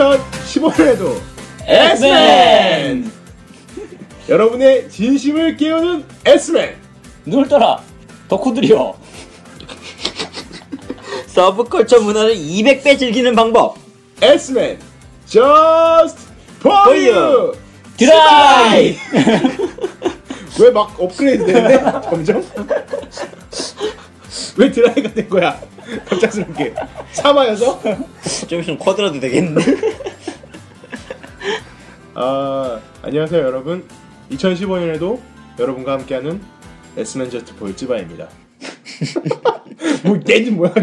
2015년에도 S맨! 여러분의 진심을 깨우는 S맨! 눈을 떠라! 덕후들이여! 서브컬처 문화를 200배 즐기는 방법. S맨! Just for you. 드라이! 왜 막 업그레이드 되는데? 점점 왜 드라이가 된 거야 갑작스럽게 사마여서 좀 있으면 쿼드라도 되겠는데. 아 안녕하세요 여러분 2015년에도 여러분과 함께하는 S맨 저스트 볼 찌바입니다 뭐 얘는 뭐야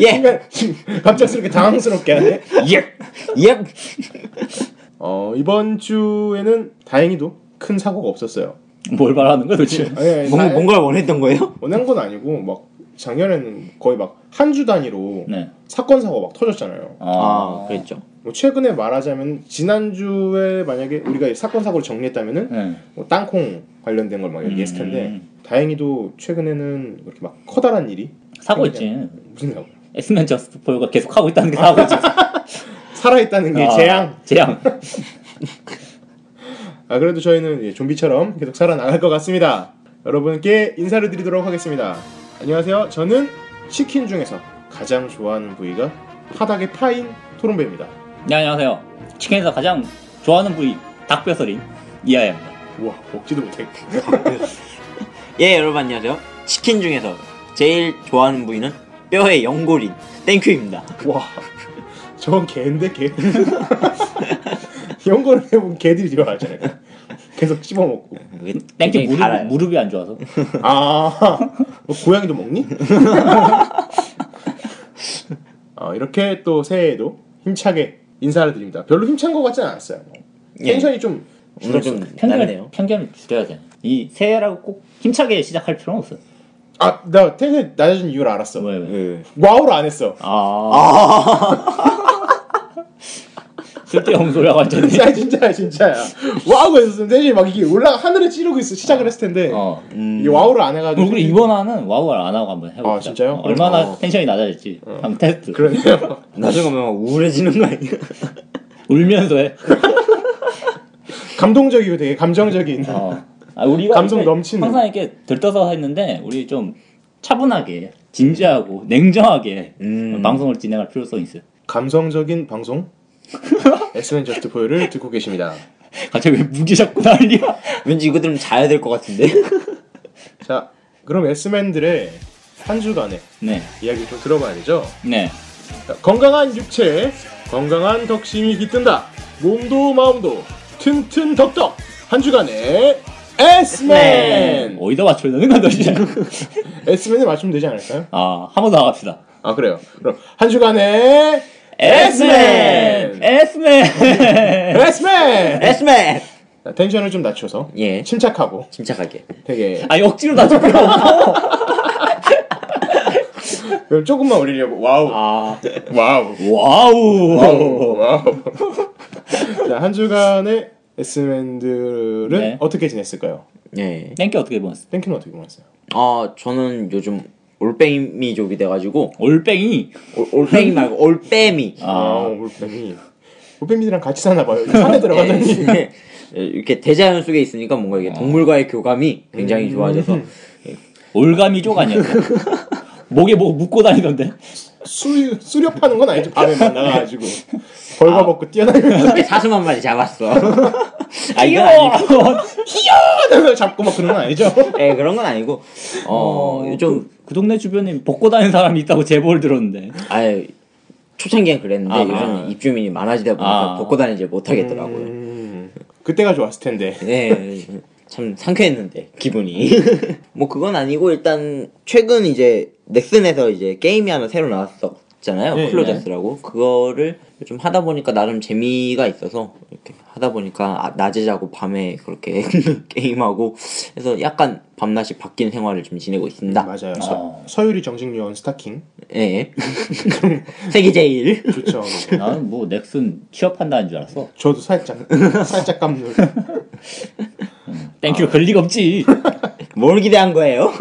예. 순간 갑작스럽게 당황스럽게 하네 예. 예. 어 이번 주에는 다행히도 큰 사고가 없었어요 뭘 말하는 거야 도대체 아니, 아니, 뭔가 원했던 거예요? 원한 건 아니고 막 작년에는 거의 막 한 주 단위로 네. 사건 사고 막 터졌잖아요. 아, 그랬죠. 뭐 최근에 말하자면 지난 주에 만약에 우리가 이 사건 사고를 정리했다면은 네. 뭐 땅콩 관련된 걸막 얘기했을 텐데 음. 다행히도 최근에는 이렇게 막 커다란 일이 사고 있지 무슨 사고? S맨 Just For You가 계속 하고 있다는 게 사고지 살아 있다는 게 아, 재앙. 재앙 아 그래도 저희는 예, 좀비처럼 계속 살아나갈 것 같습니다. 여러분께 인사를 드리도록 하겠습니다. 안녕하세요. 저는 치킨 중에서 가장 좋아하는 부위가 바닥에 파인 토론배입니다. 네 안녕하세요 치킨에서 가장 좋아하는 부위 닭뼈살인 이하야입니다 우와 먹지도 못해. 예, 여러분 안녕하세요. 치킨 중에서 제일 좋아하는 부위는 뼈의 연골인 땡큐입니다. 와, 저건 개인데 개. 거를 해보면 개들이 좋아하잖아요. 계속 씹어 먹고. 이게 땡큐 굉장히 무릎, 달아요. 무릎이 안 좋아서 아, 뭐 고양이도 먹니? 어, 이렇게 또 새해에도 힘차게 인사를 드립니다. 별로 힘찬 것 같지는 않았어요. 예. 텐션이 좀 오늘. 좀 편견을, 다르네요. 편견을 줄여야 돼 이 새해라고 꼭 힘차게 시작할 필요는 없어 아, 나 텐션 낮아진 이유를 알았어. 왜, 왜? 그 wow를 안 했어. 아, 쓸데없는 소리가 완전히 진짜 진짜야 진짜야. wow가 있었으면 tension이 막 이게 올라가 하늘에 찌르고 있어 시작을 했을 텐데 어. 음, 이게 wow를 안 해가지고. 우리 이번 화는 wow를 안 하고 한번 해보자 아, 진짜요? 어, 얼마나 어. tension이 낮아질지 한번 테스트 그러네요. 나중에 가면 막 우울해지는 거 아니야? 울면서 해 감동적이고 되게 감정적인. 어. 아, 우리가 감성 넘치는. 항상 이렇게 들떠서 했는데 우리 좀 차분하게 진지하고 냉정하게 음. 방송을 진행할 필요성이 있어요. 감성적인 방송 SN 저스트 포유를 듣고 계십니다. 갑자기 왜 무게 잡고 난리야? 왠지 이거 들으면 자야 될 것 같은데. 자, 그럼 S맨들의 한 주간의 네, 이야기 좀 들어봐야 되죠. 네. 자, 건강한 육체, 건강한 덕심이 깃든다. 몸도 마음도 튼튼 덕덕 한 주간의 S맨. 어디다 맞춰야 되는 너 진짜? S맨에 맞추면 되지 않을까요? 아, 한 번 더 나갑시다. 아 그래요. 그럼 한 주간의 S맨! S맨! S맨. 자, tension을 좀 낮춰서 예. 침착하고 침착하게. 되게 아니, 억지로 낮출 필요. 그럼 조금만 올리려고 wow 아, wow wow! wow wow. 자, 한 주간의 S맨들은 네. 어떻게 지냈을까요? 예. 땡큐 어떻게 보냈어? 땡큐는 어떻게 보냈어요? 아, 저는 요즘 올빼미족이 돼가지고 올뱅이. 올, 올빼미 말고 올빼미. 아, 아, 올빼미. 올빼미들이랑 같이 사나 봐요. 산에 들어가더니. 예. 이렇게 대자연 속에 있으니까 뭔가 이게 동물과의 교감이 굉장히 좋아져서 올가미족 아니야? 목에 뭐 묶고 다니던데? 수, 수렵하는 건 아니죠. 밤에 만 나가가지고. 벌거벗고 뛰어다니면서 그때 사슴 한 마리 잡았어. 아 이건 아니고. 뛰어다니면서 잡고 막 그런 건 아니죠. 예, 그런 건 아니고 어, 좀그 동네 주변에 벗고 다니는 사람이 있다고 제보를 들었는데. 아예 초창기엔 그랬는데 아, 요즘 아. 입주민이 많아지다 보니까 아. 벗고 다니질 못하겠더라고요. 음, 그때가 좋았을 텐데. 네, 참 상쾌했는데 기분이. 뭐 그건 아니고 일단 최근 이제 넥슨에서 이제 게임이 하나 새로 나왔었잖아요. 네, 클로저스라고. 그거를 좀 하다 보니까 나름 재미가 있어서 이렇게 하다 보니까 아, 낮에 자고 밤에 그렇게 게임하고 해서 약간 밤낮이 바뀐 생활을 좀 지내고 있습니다. 맞아요. 어. 서, 서유리 정식 요원 스타킹. 예. 세계 제일. 좋죠. 나는 뭐 넥슨 취업한다는 줄 알았어. 저도 살짝, 살짝 깜놀. 땡큐 그럴 리가 없지. 뭘 기대한 거예요?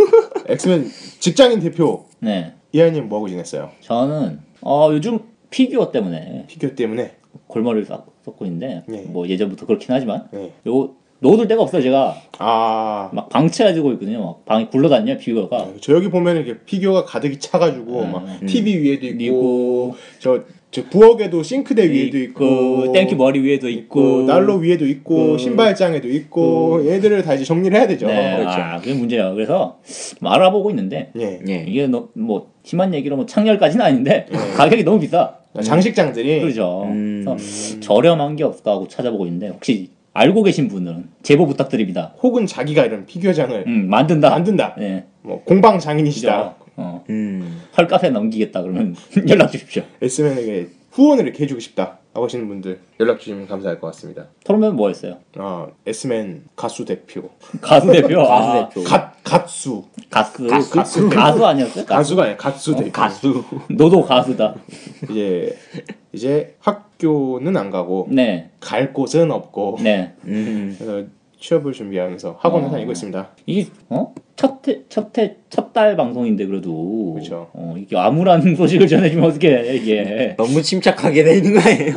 S맨 직장인 대표 네. 이하님 뭐하고 지냈어요? 저는 어 요즘 피규어 때문에 피규어 때문에. 골머리를 싹 썩고 있는데 네. 뭐 예전부터 그렇긴 하지만 네. 요 놓을 데가 없어요 제가 아. 막 방치해가지고 있거든요 막 방이 굴러다녀요 피규어가 저 여기 보면 이렇게 피규어가 가득히 차가지고 음, 막 TV 위에도 있고, 있고, 저, 저 부엌에도 싱크대 위에도 있고, 땡큐 머리 위에도 있고, 난로 위에도 있고 있고, 신발장에도 있고 얘들을 다 이제 정리를 해야 되죠. 네, 그렇죠. 아, 그게 문제예요. 그래서 뭐 알아보고 있는데 예. 예. 이게 너, 뭐 심한 얘기로 뭐 창렬까지는 아닌데 네. 가격이 너무 비싸. 장식장들이 그렇죠. 음. 그래서 저렴한 게 없을까 하고 찾아보고 있는데 혹시 알고 계신 분들은 제보 부탁드립니다. 혹은 자기가 이런 피규어장을 음, 만든다. 만든다. 네. 뭐 공방 장인이시다. 그죠. 어. 음. 헐카페 넘기겠다 그러면 연락 주십시오. S맨에게 후원을 이렇게 해주고 싶다 하고 하시는 분들 연락 주시면 감사할 것 같습니다. 토론면 뭐 했어요? 아 S맨 가수 대표 가수 대표. 가수 아, 대표. 갓 갓수 가수. 가수. 가수. 가수 아니었어요? 가수. 가수가 아니라 갓수 대표 가수. 너도 가수다. 이제 이제 학교는 안 가고 네. 갈 곳은 없고 네. 음. 취업을 준비하면서 학원을 어. 다니고 있습니다. 이게 어? 첫해 첫해 첫달 방송인데 그래도 그쵸. 어, 이게 암울한 소식을 전해주면 어떡해 이게 너무 침착하게 되는 거예요.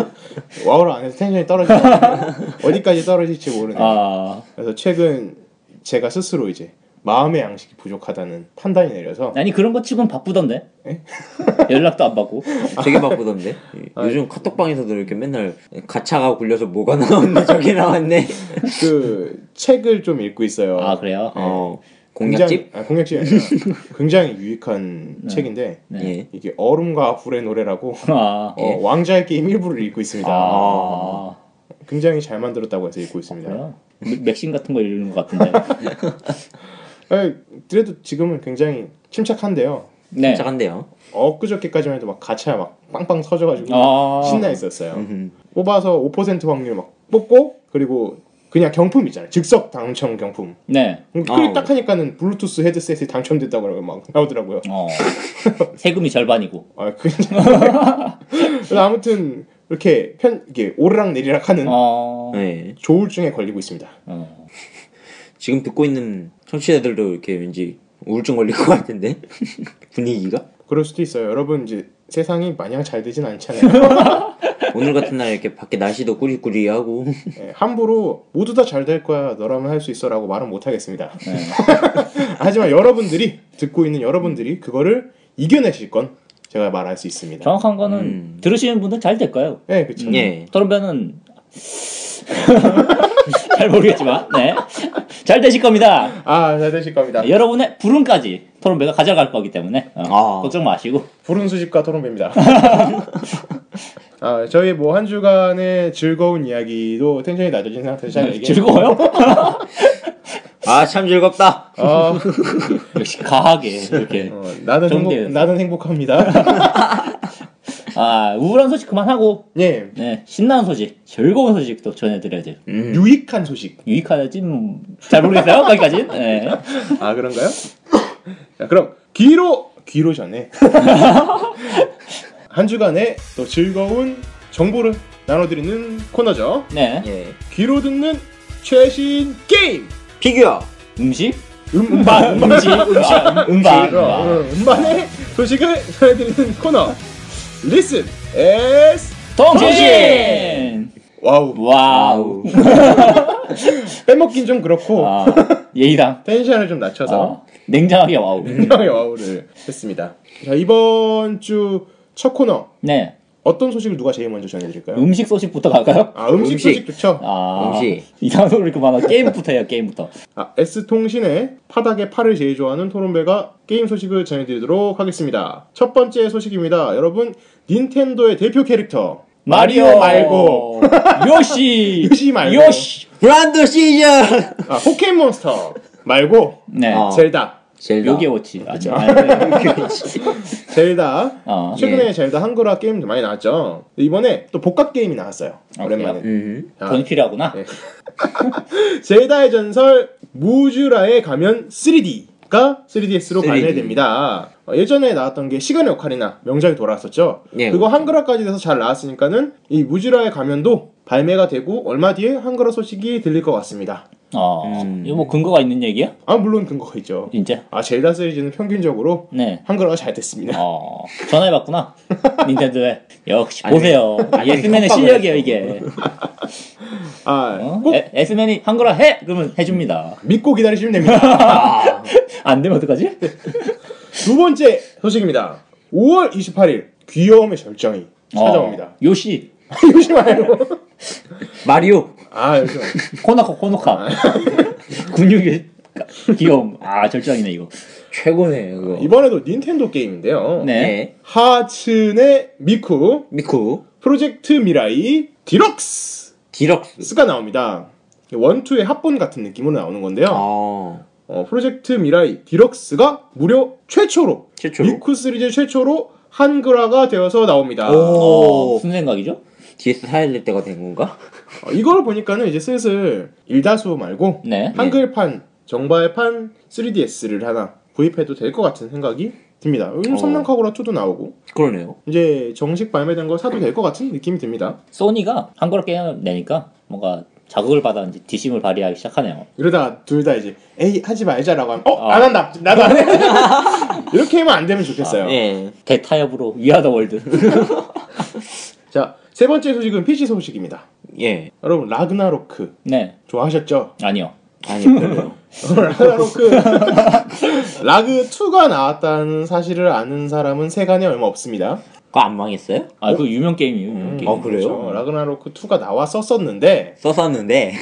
와우를 안 해서 텐션이 떨어지고 어디까지 떨어질지 모르는. 아 그래서 최근 제가 스스로 이제 마음의 양식이 부족하다는 판단이 내려서 아니 그런 거 치곤 바쁘던데 에? 연락도 안 받고 되게 바쁘던데. 요즘 카톡방에서도 이렇게 맨날 가차가 굴려서 뭐가 나왔네 저게 나왔네. 그 책을 좀 읽고 있어요. 아 그래요 어 공략집? 굉장히, 아, 공략집 아니라 굉장히 유익한 책인데 네. 예. 이게 얼음과 불의 노래라고 아, 어, 왕자의 게임 일부를 읽고 있습니다. 아 굉장히 잘 만들었다고 해서 읽고 있습니다. 그래요 맥- 맥심 같은 거 읽는 것 같은데 아, 그래도 지금은 굉장히 침착한데요. 네 착한데요. 엊그저께까지만 해도 막 가차 막 빵빵 터져가지고 아. 신나 있었어요. 음. 뽑아서 5% 확률 막 뽑고 그리고 그냥 경품 있잖아요. 즉석 당첨 경품. 네. 클릭 아. 딱 하니까는 블루투스 헤드셋이 당첨됐다고 그러고 막 나오더라고요. 어. 세금이 절반이고. 아, 그 그래서 아무튼 이렇게 편 이게 오르락 내리락 하는 어. 네. 조울증에 걸리고 있습니다. 어. 지금 듣고 있는 청취자들도 이렇게 왠지 우울증 걸릴 것 같은데 분위기가 그럴 수도 있어요. 여러분 이제 세상이 마냥 잘 되진 않잖아요. 오늘 같은 날 이렇게 밖에 날씨도 꾸리꾸리하고 예, 함부로 모두 다 잘 될 거야. 너라면 할 수 있어라고 말은 못 하겠습니다. 네. 하지만 여러분들이 듣고 있는 여러분들이 그거를 이겨내실 건 제가 말할 수 있습니다. 정확한 거는 음. 들으시는 분은 잘될 거예요. 네, 그렇죠. 예. 토론배는 잘 모르겠지만 네. 잘 되실 겁니다. 아, 잘 되실 겁니다. 여러분의 불운까지 토론배가 가져갈 거기 때문에 어, 아. 걱정 마시고 푸른 수집과 토론배입니다. 아, 저희 뭐 한 주간의 즐거운 이야기도 텐션이 낮아진 상태에서 잘 얘기해. 즐거워요? 아 참 즐겁다 아, 역시 과하게 이렇게 어, 나는 행복. 나는 행복합니다. 아 우울한 소식 그만하고 예, 네 신나는 소식 즐거운 소식도 전해드려야 돼요. 음. 유익한 소식. 유익하지 음, 잘 모르겠어요 거기까지. 네. 아, 그런가요? 자, 그럼 귀로 귀로 전에 한 주간의 또 즐거운 정보를 나눠드리는 코너죠. 네. 예. 귀로 듣는 최신 게임. 피규어 음식 음, 음반, 음식 음식 음, 음반 어, 음반. 음, 음반의 소식을 전해드리는 코너. Listen S통신! 와우. 와우. 빼먹긴 좀 그렇고. 아, 예의당. 텐션을 좀 낮춰서. 아, 냉정하게 와우. 분명히 와우를 했습니다. 자 이번 주 첫 코너. 네 어떤 소식을 누가 제일 먼저 전해드릴까요? 음식 소식부터 갈까요? 아 음식, 음식. 소식 좋죠. 아 음식. 이상한 소리 그만하고 게임부터 해요 게임부터 아, S통신의 파닥의 팔을 제일 좋아하는 토론배가 게임 소식을 전해드리도록 하겠습니다. 첫 번째 소식입니다. 여러분 닌텐도의 대표 캐릭터 마리오 말고 요시 요시 말고. 요시 브란드 시즌 아, 포켓몬스터 말고 네 어. 젤다 젤다 요게워치 아, 그쵸. 아, 네. 젤다 어. 최근에 젤다 한글화 게임도 많이 나왔죠. 이번에 또 복각 게임이 나왔어요. 아, 오랜만에. 음. 자, 돈이 필요하구나 네. 젤다의 전설 무주라의 가면 3D가 3DS로 3D. 발매됩니다. 어, 예전에 나왔던 게 시간의 오카리나 명작이 돌아왔었죠. 예. 그거 한글화까지 돼서 잘 나왔으니까는 이 무주라의 가면도 발매가 되고 얼마 뒤에 한글화 소식이 들릴 것 같습니다. 어, 음. 이거 뭐 근거가 있는 얘기야? 아 물론 근거가 있죠. 진짜? 아 젤다 시리즈는 평균적으로 네. 한글화가 잘 됐습니다. 어, 전화해봤구나. 닌텐도에. 역시, 아니, 보세요. 아니, 에스맨의 실력이에요. 이게. 아 어? 꼭 에, 에스맨이 한글화 해! 그러면 해줍니다. 믿고 기다리시면 됩니다. 아, 안 되면 어떡하지? 두 번째 소식입니다. 5월 28일 귀여움의 절정이 찾아옵니다. 어, 요시. 요시 말고 마리오. 아 말고 코나카, 코노카. 근육이 귀여움. 아, 절정이네, 이거. 최고네 그거. 이번에도 닌텐도 게임인데요. 네. 네. 하츠네 미쿠 미쿠. Project Mirai Deluxe가 Deluxe. 나옵니다. one two의 합본 같은 느낌으로 나오는 건데요. 아. 어, Project Mirai Deluxe가 무려 최초로 최초로? 미쿠 시리즈 최초로 한글화가 되어서 나옵니다. 오. 어, 무슨 생각이죠? DS 사야 될 때가 된 건가? 어, 이걸 보니까는 이제 슬슬 일다수 말고 네. 한글판 정발판 3DS를 하나 구입해도 될 것 같은 생각이 듭니다. 요즘 어. 섬랑카고라 2도 나오고 그러네요. 이제 정식 발매된 거 사도 될 것 같은 느낌이 듭니다. 소니가 한글화 게임을 내니까 뭔가 자극을 받아 이제 뒷심을 발휘하기 시작하네요. 이러다가 둘다 이제 에이 하지 말자라고 하면 어 어. 안 한다 나도 안 해. 이렇게 하면 안 되면 좋겠어요. 예. 대타협으로 위아더 월드. 자 세 번째 소식은 PC 소식입니다. 예. 여러분 라그나로크 네. 좋아하셨죠? 아니요. 아니 별로요. 라그나로크 라그 2가 나왔다는 사실을 아는 사람은 세간에 얼마 없습니다. 그거 안 망했어요? 아, 그 유명 게임이에요, 유명 게임. 어, 그래요? 그렇죠. 라그나로크 2가 나왔었었는데 썼었는데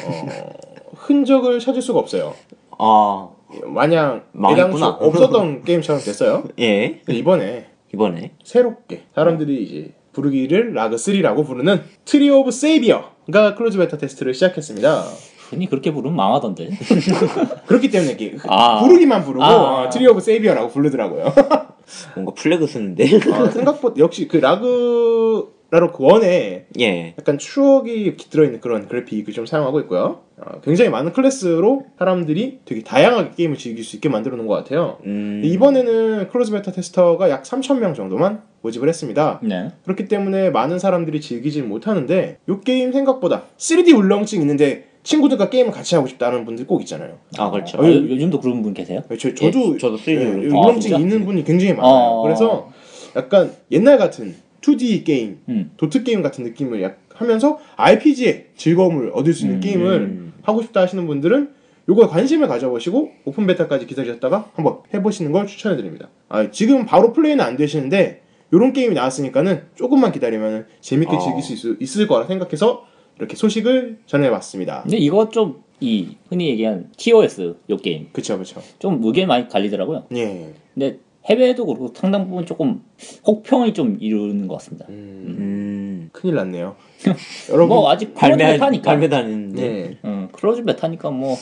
흔적을 찾을 수가 없어요. 아 마냥 망했구나. 없었던 게임처럼 됐어요. 예. 근데 이번에 이번에 새롭게 사람들이 이제 부르기를 라그 3라고 부르는 Tree of Savior가 close beta test를 시작했습니다. 흔히 그렇게 부르면 망하던데. 그렇기 때문에 이게 아. 부르기만 부르고 아. 어, Tree of Savior라고 부르더라고요. 뭔가 flag 쓰는데. 아, 생각보다 역시 그 라그나로크 1에 예. 약간 추억이 들어있는 그런 그래픽을 좀 사용하고 있고요. 어, 굉장히 많은 클래스로 사람들이 되게 다양하게 게임을 즐길 수 있게 만들어 놓은 것 같아요. 음. 이번에는 close beta tester가 약 3,000명 정도만 모집을 했습니다. 네. 그렇기 때문에 많은 사람들이 즐기질 못하는데 이 게임 생각보다 3D 울렁증 있는데 친구들과 게임을 같이 하고 싶다는 분들 꼭 있잖아요. 아 그렇죠. 어, 요, 요즘도 그런 분 계세요? 저, 저도 예, 저도 3D 예, 울렁증. 아? 있는 분이 굉장히 많아요. 어. 그래서 약간 옛날 같은 2D 게임, 음. 도트 게임 같은 느낌을 약 하면서 RPG의 즐거움을 얻을 수 있는 음. 게임을 음. 하고 싶다 하시는 분들은 요거에 관심을 가져보시고 open beta까지 기다리셨다가 한번 해보시는 걸 추천해드립니다. 아, 지금 바로 플레이는 안 되시는데 요런 게임이 나왔으니까는 조금만 기다리면 재밌게 어. 즐길 수 있, 있을 거라 생각해서 이렇게 소식을 전해봤습니다. 근데 이거 좀, 이, 흔히 얘기한 TOS, 요 게임. 그쵸 그쵸. 좀 의견이 많이 갈리더라고요. 예. 근데 해외에도 그렇고 상당 부분 조금 혹평이 좀 이루는 것 같습니다. 음, 음. 큰일 났네요. 여러분 뭐 아직 발매 안 했는데. 네. 응, close beta니까 뭐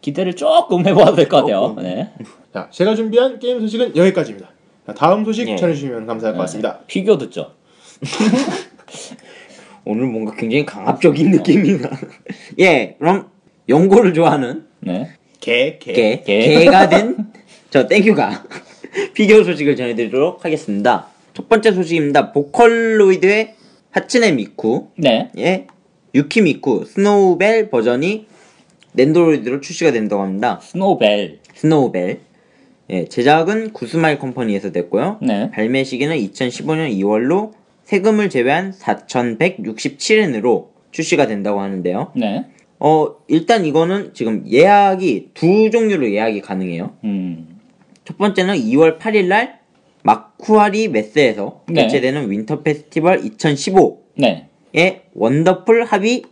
기대를 조금 해봐도 될 것 같아요. 네. 자, 제가 준비한 게임 소식은 여기까지입니다. 자, 다음 소식 예. 전해주시면 감사할 것 같습니다. 피규어 듣죠. 오늘 뭔가 굉장히 강압적인 느낌이 나. 예. 그럼 연고를 좋아하는 네. 개, 개. 개, 개. 개가 된 저 땡큐가 피규어 소식을 전해드리도록 하겠습니다. 첫 번째 소식입니다. 보컬로이드의 하츠네 미쿠, 네. 예, 유키 미쿠 Snow Bell 버전이 넨도로이드로 출시가 된다고 합니다. Snow Bell. Snow Bell. 예, 제작은 Good Smile Company에서 됐고요. 네. 발매 시기는 2015년 2월로 세금을 제외한 4,167엔으로 출시가 된다고 하는데요. 네. 어, 일단 이거는 지금 예약이 두 종류로 예약이 가능해요. 음. 첫 번째는 2월 8일 날 마쿠하리 멧세에서 네. 개최되는 Winter Festival 2015의 네. Wonderful Hobby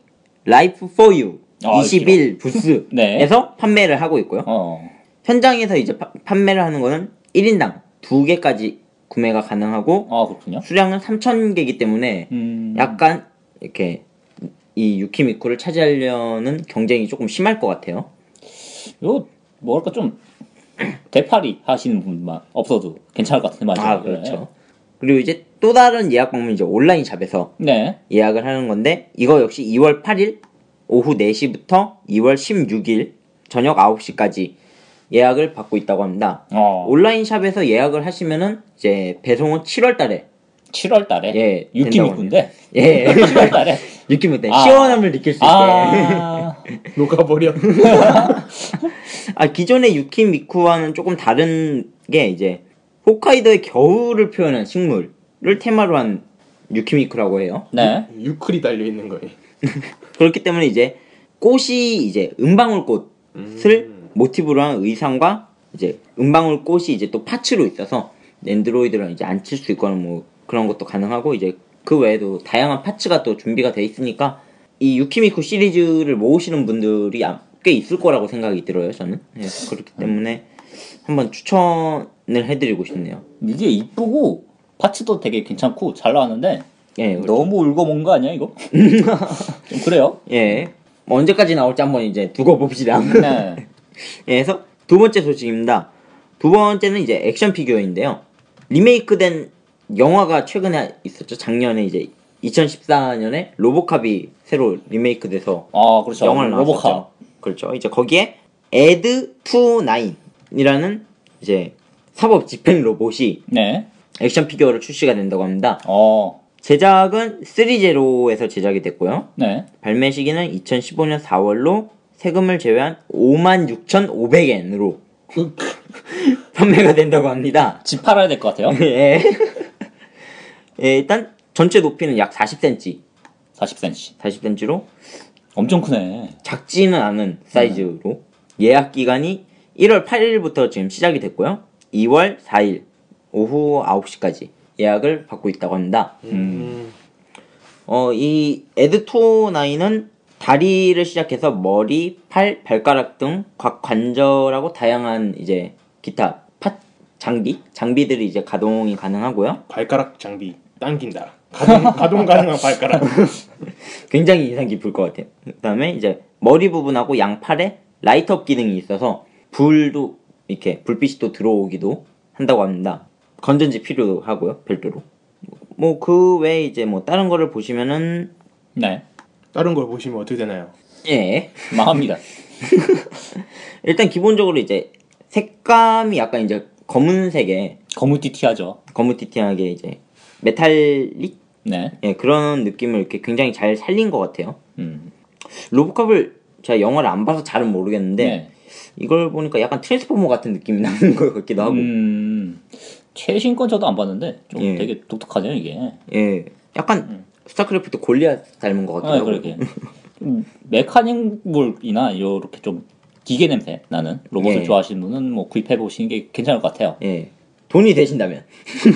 Life For You 아, 21 부스에서 네. 판매를 하고 있고요. 어. 현장에서 이제 파- 판매를 하는 거는 1인당 2개까지 구매가 가능하고 아. 수량은 3,000개이기 때문에 음. 약간 이렇게 이 유키미쿠를 차지하려는 경쟁이 조금 심할 것 같아요. 이거 뭐랄까 좀 대파리 하시는 분만 없어도 괜찮을 것 같은데 맞아요. 아, 그렇죠. 그리고 이제 또 다른 예약 방법은 이제 온라인 샵에서 네. 예약을 하는 건데 이거 역시 2월 8일 오후 4시부터 2월 16일 저녁 9시까지 예약을 받고 있다고 합니다. 어. 온라인 샵에서 예약을 하시면은 이제 배송은 7월 달에 7월 달에 예, 유키미쿠인데 예. 7월 달에 느낌이 어때? 아. 시원함을 느낄 수 있게. 아, 녹아버려. 아 기존의 유키 미쿠와는 조금 다른 게 이제 홋카이도의 겨울을 표현한 식물을 테마로 한 유키 미쿠라고 해요. 네. 유클이 달려 있는 거예요. 그렇기 때문에 이제 꽃이 이제 은방울꽃을 모티브로 한 의상과 이제 은방울 꽃이 이제 또 파츠로 있어서 랜드로이드랑 이제 앉힐 수 있거나 뭐 그런 것도 가능하고 이제 그 외에도 다양한 파츠가 또 준비가 돼 있으니까 이 유키미쿠 시리즈를 모으시는 분들이 아- 꽤 있을 거라고 생각이 들어요 저는 예, 그렇기 때문에 한번 추천을 해드리고 싶네요 이게 이쁘고 파츠도 되게 괜찮고 잘 나왔는데 예, 그렇죠. 너무 울거먹은 거 아니야 이거? 좀 그래요. 예. 뭐 언제까지 나올지 한번 이제 두고 봅시다. 네. 예, 그래서 두 번째 소식입니다. 두 번째는 이제 액션 피규어인데요. 리메이크된 영화가 최근에 있었죠. 작년에 이제 2014년에 로보캅이 새로 리메이크돼서 아 그렇죠. 영화를 나왔었죠. 그렇죠. 이제 거기에 에드 29이라는 이제 사법 집행 로봇이 네. 액션 피규어로 출시가 된다고 합니다. 어. 제작은 3제로에서 제작이 됐고요. 네. 발매 시기는 2015년 4월로 세금을 제외한 56,500엔으로 판매가 된다고 합니다. 집 팔아야 될 것 같아요. 예. 예, 일단 전체 높이는 약 40cm, 40cm. 40cm로 엄청 크네. 작지는 않은 사이즈로 예약 기간이 1월 8일부터 지금 시작이 됐고요. 2월 4일 오후 9시까지 예약을 받고 있다고 합니다. 음. 어, 이 에드토9은 다리를 시작해서 머리, 팔, 발가락 등 각 관절하고 다양한 이제 기타 파 장비 장비들이 이제 가동이 가능하고요. 발가락 장비 당긴다. 가동, 가동 가능한 발가락. 굉장히 인상 깊을 것 같아요. 그다음에 이제 머리 부분하고 양팔에 light up 기능이 있어서 불도 이렇게 불빛이 또 들어오기도 한다고 합니다. 건전지 필요하고요, 별도로. 뭐 그 외에 이제 뭐 다른 거를 보시면은 네. 다른 걸 보시면 어떻게 되나요? 예 망합니다. 일단 기본적으로 이제 색감이 약간 이제 검은색에 거무튀튀하죠. 거무튀튀하게 이제 메탈릭 네. 예, 그런 느낌을 이렇게 굉장히 잘 살린 것 같아요. 음. 로보캅을 제가 영화를 안 봐서 잘은 모르겠는데 네. 이걸 보니까 약간 트랜스포머 같은 느낌이 나는 것 같기도 하고 음. 최신 건 저도 안 봤는데 좀 예. 되게 독특하네요 이게. 예 약간 스타크래프트 골리앗 닮은 것 같기도 아, 하고 그러게. 좀 메카닉물이나 이렇게 좀 기계 냄새 나는 로봇을 예. 좋아하시는 분은 뭐 구입해 보시는 게 괜찮을 것 같아요. 예 돈이 되신다면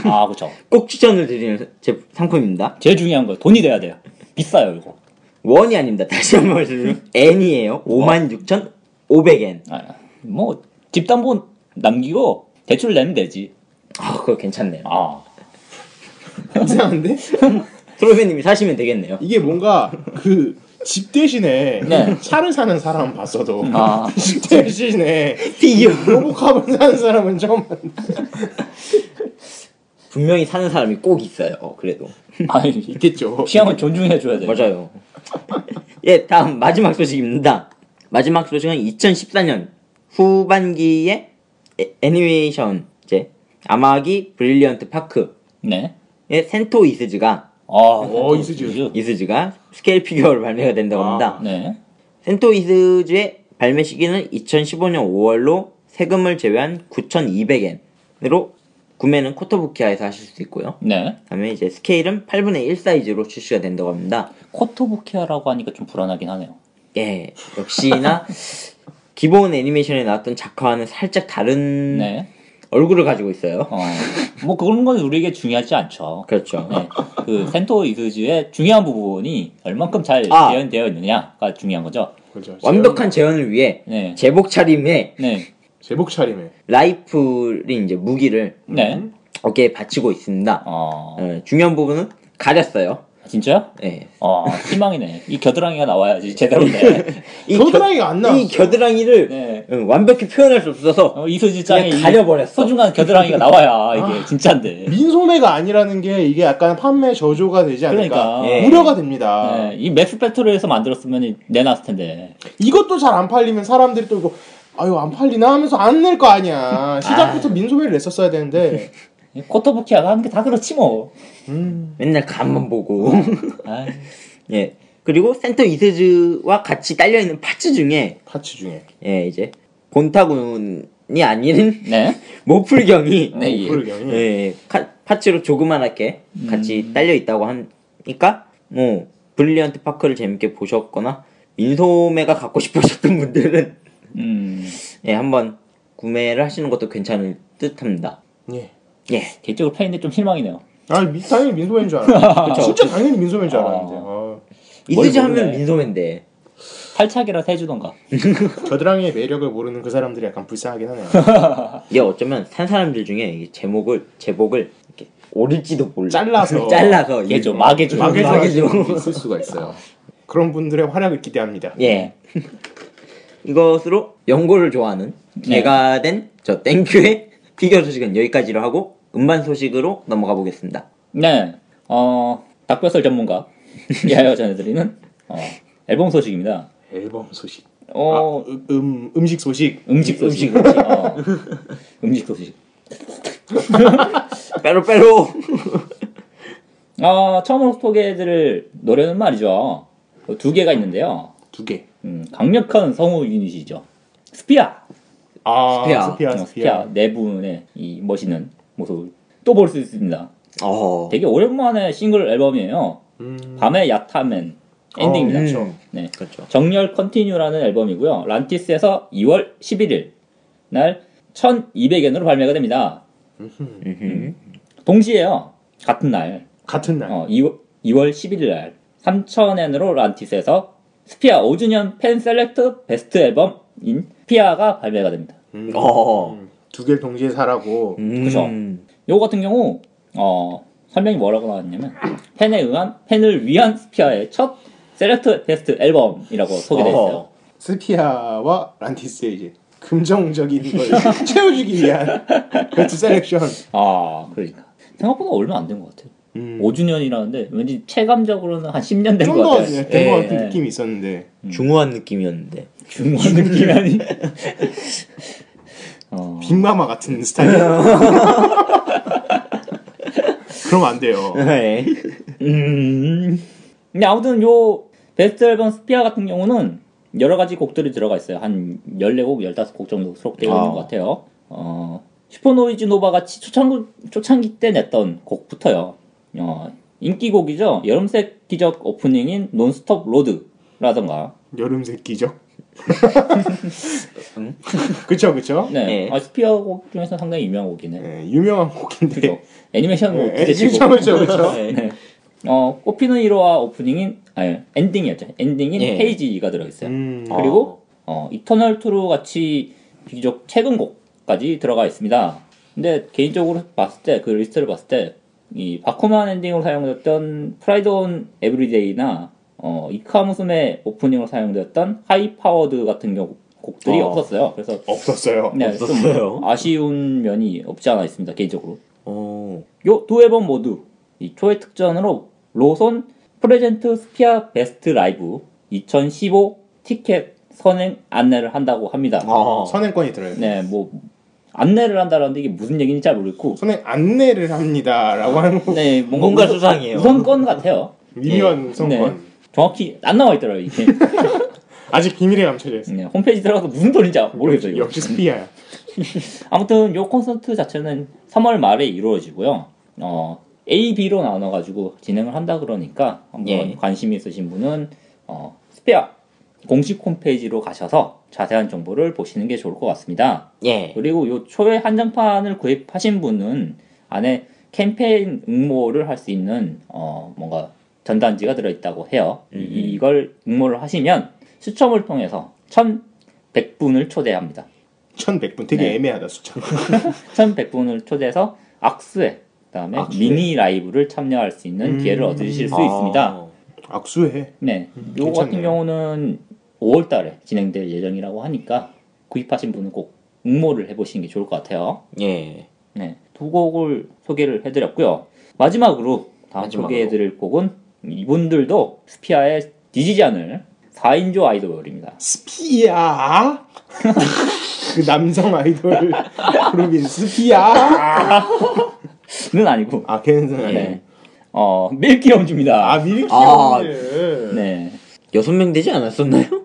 아 그렇죠. 꼭 추천을 드리는 제 상품입니다. 제일 중요한 거 돈이 돼야 돼요. 비싸요 이거. 원이 아닙니다. 다시 한번 말씀드리면 N이에요. 56,500엔. 아, 뭐 집담보 남기고 대출 내면 되지. 아 그거 괜찮네요. 아 이상한데? 트로베님이 사시면 되겠네요. 이게 뭔가 그 집 대신에 네. 차를 사는 사람 봤어도 아. 집 대신에 피규어 로보캅을 사는 사람은 처음 분명히 사는 사람이 꼭 있어요. 그래도 아니 있겠죠. 취향은 존중해 줘야 돼. 맞아요. 예, 다음 마지막 소식입니다. 마지막 소식은 2014년 후반기에 애- 애니메이션 이제 아마기 브릴리언트 파크의 네. 센토 이스즈가 아, 어, 이스즈. 이스즈가 스케일 피규어로 발매가 된다고 합니다. 네. 센토 이스즈의 발매 시기는 2015년 5월로 세금을 제외한 9,200엔으로 구매는 코토부키아에서 하실 수 있고요. 네. 그다음에 이제 스케일은 8분의 1 사이즈로 출시가 된다고 합니다. 코토부키아라고 하니까 좀 불안하긴 하네요. 예, 역시나 기본 애니메이션에 나왔던 작화와는 살짝 다른 네. 얼굴을 가지고 있어요. 어, 뭐 그런 건 우리에게 중요하지 않죠. 그렇죠. 네. 그 센토 이스즈의 중요한 부분이 얼만큼 잘 아. 재현되어 있느냐가 중요한 거죠. 그렇죠. 완벽한 재현을 위해 네. 제복 차림에 네. 제복 차림에 라이플인 이제 무기를 네. 어깨에 받치고 있습니다. 어, 어, 중요한 부분은 가렸어요. 진짜요? 예. 어, 희망이네. 이 겨드랑이가 나와야지 제대로인데. 이 겨드랑이가 안 나왔어. 이 겨드랑이를 네. 응, 완벽히 표현할 수 없어서 어, 이스즈 ちゃん이 그냥 가려버렸어. 소중한 겨드랑이가 나와야 이게 진짜인데. 민소매가 아니라는 게 이게 약간 판매 저조가 되지 않을까 그러니까. 예. 우려가 됩니다. 네, 이 맥스 배틀에서 만들었으면 내놨을 텐데. 이것도 잘 안 팔리면 사람들이 또 이거 아유 안 팔리나 하면서 안 낼 거 아니야. 시작부터 민소매를 냈었어야 되는데. 이 코토부키아가 하는 게 다 그렇지 뭐. 음. 맨날 간만 보고 아이, 예. 그리고 센터 이세즈와 같이 딸려 있는 파츠 중에 파츠 중에 예 이제 본타군이 아닌 네. 모풀경이 네, 예. 모풀경이 예, 카- 파츠로 조그만하게 같이 딸려 있다고 하니까 뭐 브릴리언트 파크를 재밌게 보셨거나 민소매가 갖고 싶으셨던 분들은 음, 예 한번 구매를 하시는 것도 괜찮을 듯합니다. 예. 예. 개인적으로 팬인데 좀 실망이네요. 아 미- 당연히 민소매인 줄 알았는데 그쵸. 진짜 당연히 민소매인 줄 어. 알았는데 아, 뭘 하면. 민소매인데 팔차기라서 해주던가. 겨드랑이의 매력을 모르는 그 사람들이 약간 불쌍하긴 하네요 이게 어쩌면 산 사람들 중에 이 제복을 제복을 이렇게 오릴지도 몰라. 잘라서 잘라서 막에서. 하시는 분이 있을 수가 있어요 그런 분들의 활약을 기대합니다 예. 이것으로 연고를 좋아하는 네. 개가 된 저 땡큐의 피겨 소식은 여기까지로 하고 음반 소식으로 넘어가 보겠습니다. 네. 어, 닭뼈살 전문가. 이하여 전해드리는 어, 앨범 소식입니다. 앨범 소식 어, 아, 음, 음식 소식 음식 소식. 어, 음식 소식. 빼로 빼로. 어, 처음으로 소개해드릴 노래는 말이죠. 두 개가 있는데요. 두 개 음, 강력한 성우 유닛이죠. 스피아. 아 스피아. 스피아 어, 스피아, 스피아 네 분의 이 멋있는 모습을 또 볼 수 있습니다. 어. 되게 오랜만에 싱글 앨범이에요. 음, 밤의 얏타맨 엔딩입니다. 어, 그렇죠. 네. 그렇죠. 정열 continue라는 앨범이고요. 란티스에서 2월 11일 날 1200엔으로 발매가 됩니다. 음흠. 동시에요. 같은 날 같은 날 어, 2월, 2월 11일 날 3000엔으로 란티스에서 스피아 5주년 팬 select 베스트 앨범 인 스피아가 발매가 됩니다. 음, 어. 음, 두 개를 동시에 사라고 음. 그죠. 요거 같은 경우 어, 설명이 뭐라고 나왔냐면 팬에 의한 팬을 위한 스피아의 첫 select 베스트 앨범이라고 소개되어 있어요. 어. 스피아와 란티스의 이제 금전적인 걸 채워주기 위한 베스트 selection 아, 그러니까 생각보다 얼마 안 된 것 같아요. 음, 5주년이라는데 왠지 체감적으로는 한 10년 된것 좀더 같아요. 된것 예, 같은 예. 느낌이 있었는데 중후한 느낌이었는데. 중후한 느낌이 아니. 어, 빅마마 같은 스타일이에요 그러면 안 돼요 네. 음. 근데 아무튼 요 베스트 앨범 스피아 같은 경우는 여러 가지 곡들이 들어가 있어요. 한 14곡, 15곡 정도 수록되어 있는 아. 것 같아요. 어, Super Noisy Nova 같이 초창기, 초창기 때 냈던 곡부터요. 어, 인기곡이죠. 여름색 기적 오프닝인 Non stop road라던가. 여름색 기적 그쵸 그쵸 네. 네. 아, 스피아 곡 중에서 상당히 유명한 곡이네. 예, 유명한 곡인데 그죠. 애니메이션 곡 예, 기대치고. 그쵸 그쵸 그쵸 네. 어, 꽃피는 이로하 오프닝인, 아니, 엔딩이었죠. 엔딩인 예. Hazy가 들어있어요. 음, 그리고 어, Eternal Tours 같이 비교적 최근 곡까지 들어가 있습니다. 근데 개인적으로 봤을 때 그 리스트를 봤을 때 이 바쿠만 엔딩으로 사용됐던 Pride on everyday나 어, 이카무스메 오프닝으로 사용되었던 High Powered 같은 경우 곡들이 어. 없었어요. 그래서 없었어요 네, 없었어요? 좀 아쉬운 면이 없지 않아 있습니다. 개인적으로. 어. 요 두 앨범 모두 이 초회 특전으로 로손 present 스피아 베스트 라이브 2015 티켓 선행 안내를 한다고 합니다. 어. 선행권이 들어요 네, 뭐 안내를 한다라는데 이게 무슨 얘기인지 잘 모르겠고, 선행 안내를 합니다라고 하는 거 네, 뭔가, 수상해요. 우선권 같아요. 미묘한 네. 우선권 정확히 안 나와 있더라고요. 이게 아직 비밀에 감춰져 있어 네, 홈페이지 들어가서 무슨 소리인지 모르겠어요. 이거. 역시 스피아야 아무튼 요 콘서트 자체는 3월 말에 이루어지고요. 어, A, B로 나눠가지고 진행을 한다 그러니까 한번 예. 관심 있으신 분은 어, 스페어 공식 홈페이지로 가셔서 자세한 정보를 보시는 게 좋을 것 같습니다. 예. 그리고 요 초회 한정판을 구입하신 분은 안에 캠페인 응모를 할 수 있는 어, 뭔가 전단지가 들어있다고 해요. 음. 이- 이걸 응모를 하시면 추첨을 통해서 1,100분을 초대합니다. 1100분 되게 네. 애매하다 숫자 1,100분을 초대해서 악수회, 그다음에 악수회. 미니 라이브를 참여할 수 있는 음. 기회를 얻으실 수 아. 있습니다. 악수해 네, 요거 괜찮네요. 같은 경우는 5월 달에 진행될 예정이라고 하니까 구입하신 분은 꼭 응모를 해보시는 게 좋을 것 같아요. 예. 네, 두 곡을 소개를 해드렸고요. 마지막으로 다음 마지막으로. 소개해드릴 곡은 이분들도 스피아의 않을 4인조 아이돌입니다. 스피아 그 남성 아이돌 그룹인 스피아 는 아니고 아 걔는 아니에요 네. 어 밀키 홈즈입니다. 아 밀키 아, 홈즈. 네. 여섯 명 되지 않았었나요?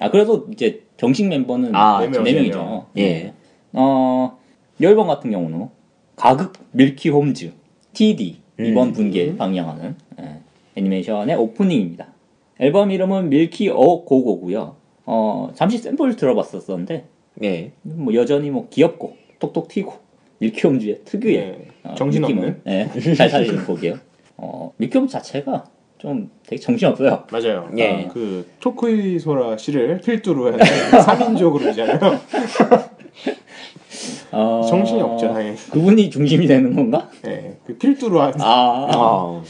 아 그래도 이제 정식 멤버는 아, 네, 네 명, 네네 명이죠. 명. 예. 어 앨범 같은 경우는 가극 밀키 홈즈 TD 이번 음. 분기에 방영하는 예, 애니메이션의 오프닝입니다. 앨범 이름은 밀키 어 Go Go Go요. 어 잠시 샘플 들어봤었었는데 예. 뭐 여전히 뭐 귀엽고 톡톡 튀고 밀키 홈즈의 특유의 네, 어, 정신없는. 예, 잘 살리는 곡이에요. 어 밀키 홈즈 자체가 좀 되게 정신없어요. 맞아요. 예. 그 토쿠이 소라 씨를 필두로 한 3인조 그룹이잖아요. 어, 정신이 없죠, 당연히. 그분이 중심이 되는 건가? 예. 그 필두로 한 아, 아.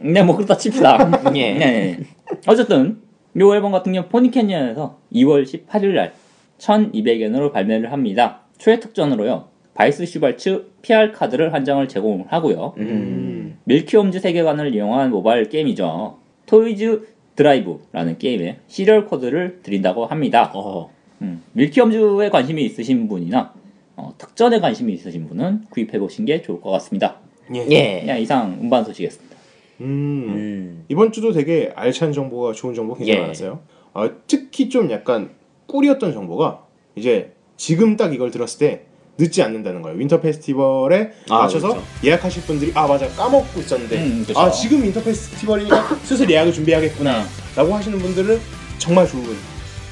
네, 뭐 그렇다 칩시다. 예. 네, 네. 어쨌든 요 앨범 같은 경우 포니캐니언에서 2월 18일 날 1200엔으로 발매를 합니다. 초회 특전으로요. 바이스 슈발츠 PR 카드를 한 장을 제공을 하고요. 음. 밀키홈즈 세계관을 이용한 모바일 게임이죠. 토이즈 드라이브라는 게임에 시리얼 코드를 드린다고 합니다. 어. 음, 밀키홈즈에 관심이 있으신 분이나 어, 특전에 관심이 있으신 분은 구입해 보신 게 좋을 것 같습니다. 예. 예. 그냥 이상 음반 소식이었습니다. 음. 음. 이번 주도 되게 알찬 정보가 좋은 정보 굉장히 예. 많았어요. 어, 특히 좀 약간 꿀이었던 정보가 이제 지금 딱 이걸 들었을 때 늦지 않는다는 거예요. Winter Festival에 아, 맞춰서 그렇죠. 예약하실 분들이 아 맞아 까먹고 있었는데 음, 그렇죠. 아 지금 Winter Festival이니까 슬슬 예약을 준비해야겠구나 네. 라고 하시는 분들은 정말 좋은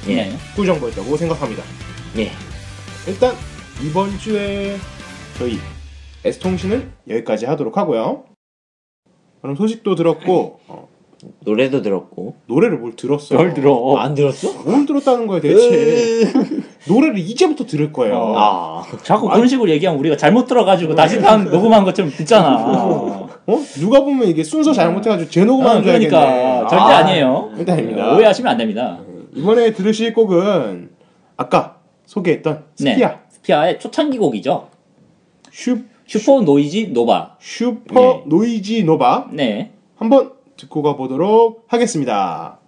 예. 네. 꿀 정보였다고 생각합니다. 예. 일단 이번 주에 저희 S통신은 여기까지 하도록 하고요. 그럼 소식도 들었고 어, 노래도 들었고. 노래를 뭘 들었어? 널 들어. 안 들었어? 뭘 들었다는 거야 대체? 노래를 이제부터 들을 거예요. 어. 아. 자꾸 그런 식으로 얘기하면 우리가 잘못 들어가지고 다시 한 녹음한 것처럼 듣잖아. 어, 어? 누가 보면 이게 순서 잘못해가지고 재녹음하는 줄 알겠네. 그러니까 절대 아, 아, 니에요 절대 아닙니다. 오해하시면 안 됩니다. 이번에 들으실 곡은 아까 소개했던 스피아 네. 스피아의 초창기 곡이죠. 슈, Super Noisy Nova. Super 네. Noisy Nova 네. 한번 듣고 가보도록 하겠습니다.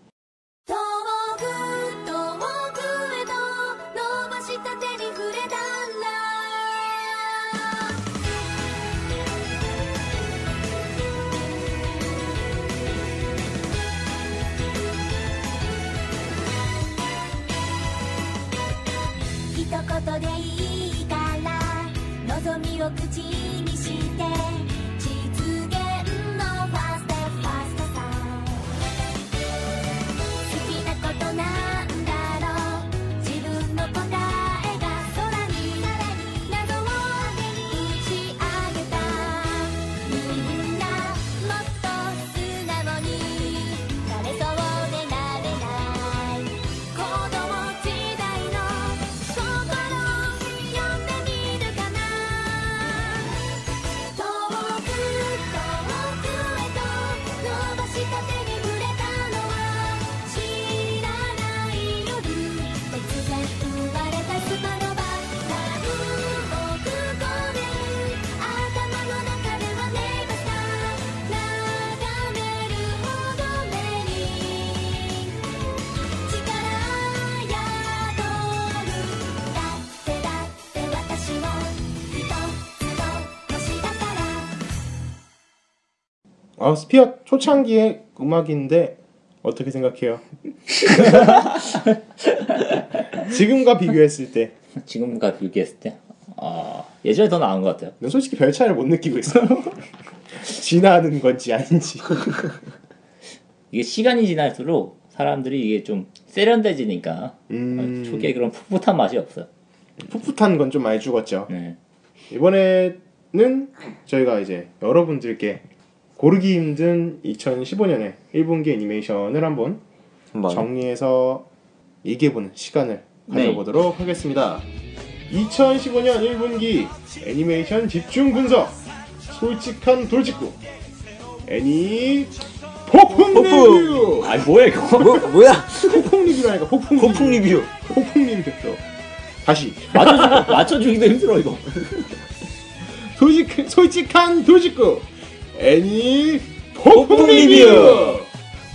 아, 스피아 초창기의 음악인데 어떻게 생각해요? 지금과 비교했을 때, 지금과 비교했을 때, 아, 예전에 더 나은 것 같아요. 난 솔직히 별 차이를 못 느끼고 있어. 지나는 건지 아닌지. 이게 시간이 지날수록 사람들이 이게 좀 세련돼지니까 음. 초기에 그런 풋풋한 맛이 없어요. 풋풋한 건 좀 많이 죽었죠. 네. 이번에는 저희가 이제 여러분들께 고르기 힘든 2015년의 1분기 애니메이션을 한번 한번. 정리해서 얘기해보는 시간을 네. 가져보도록 하겠습니다. 2015년 1분기 애니메이션 집중 분석 솔직한 돌직구 애니 폭풍 폭풍! 리뷰 아 뭐야 이거? 뭐, 뭐야? 폭풍 리뷰라니까 폭풍 폭풍 리뷰. 폭풍 리뷰 다시 맞춰주, 맞춰주기도 힘들어 이거. 솔직, 솔직한 돌직구 애니 폭풍 리뷰!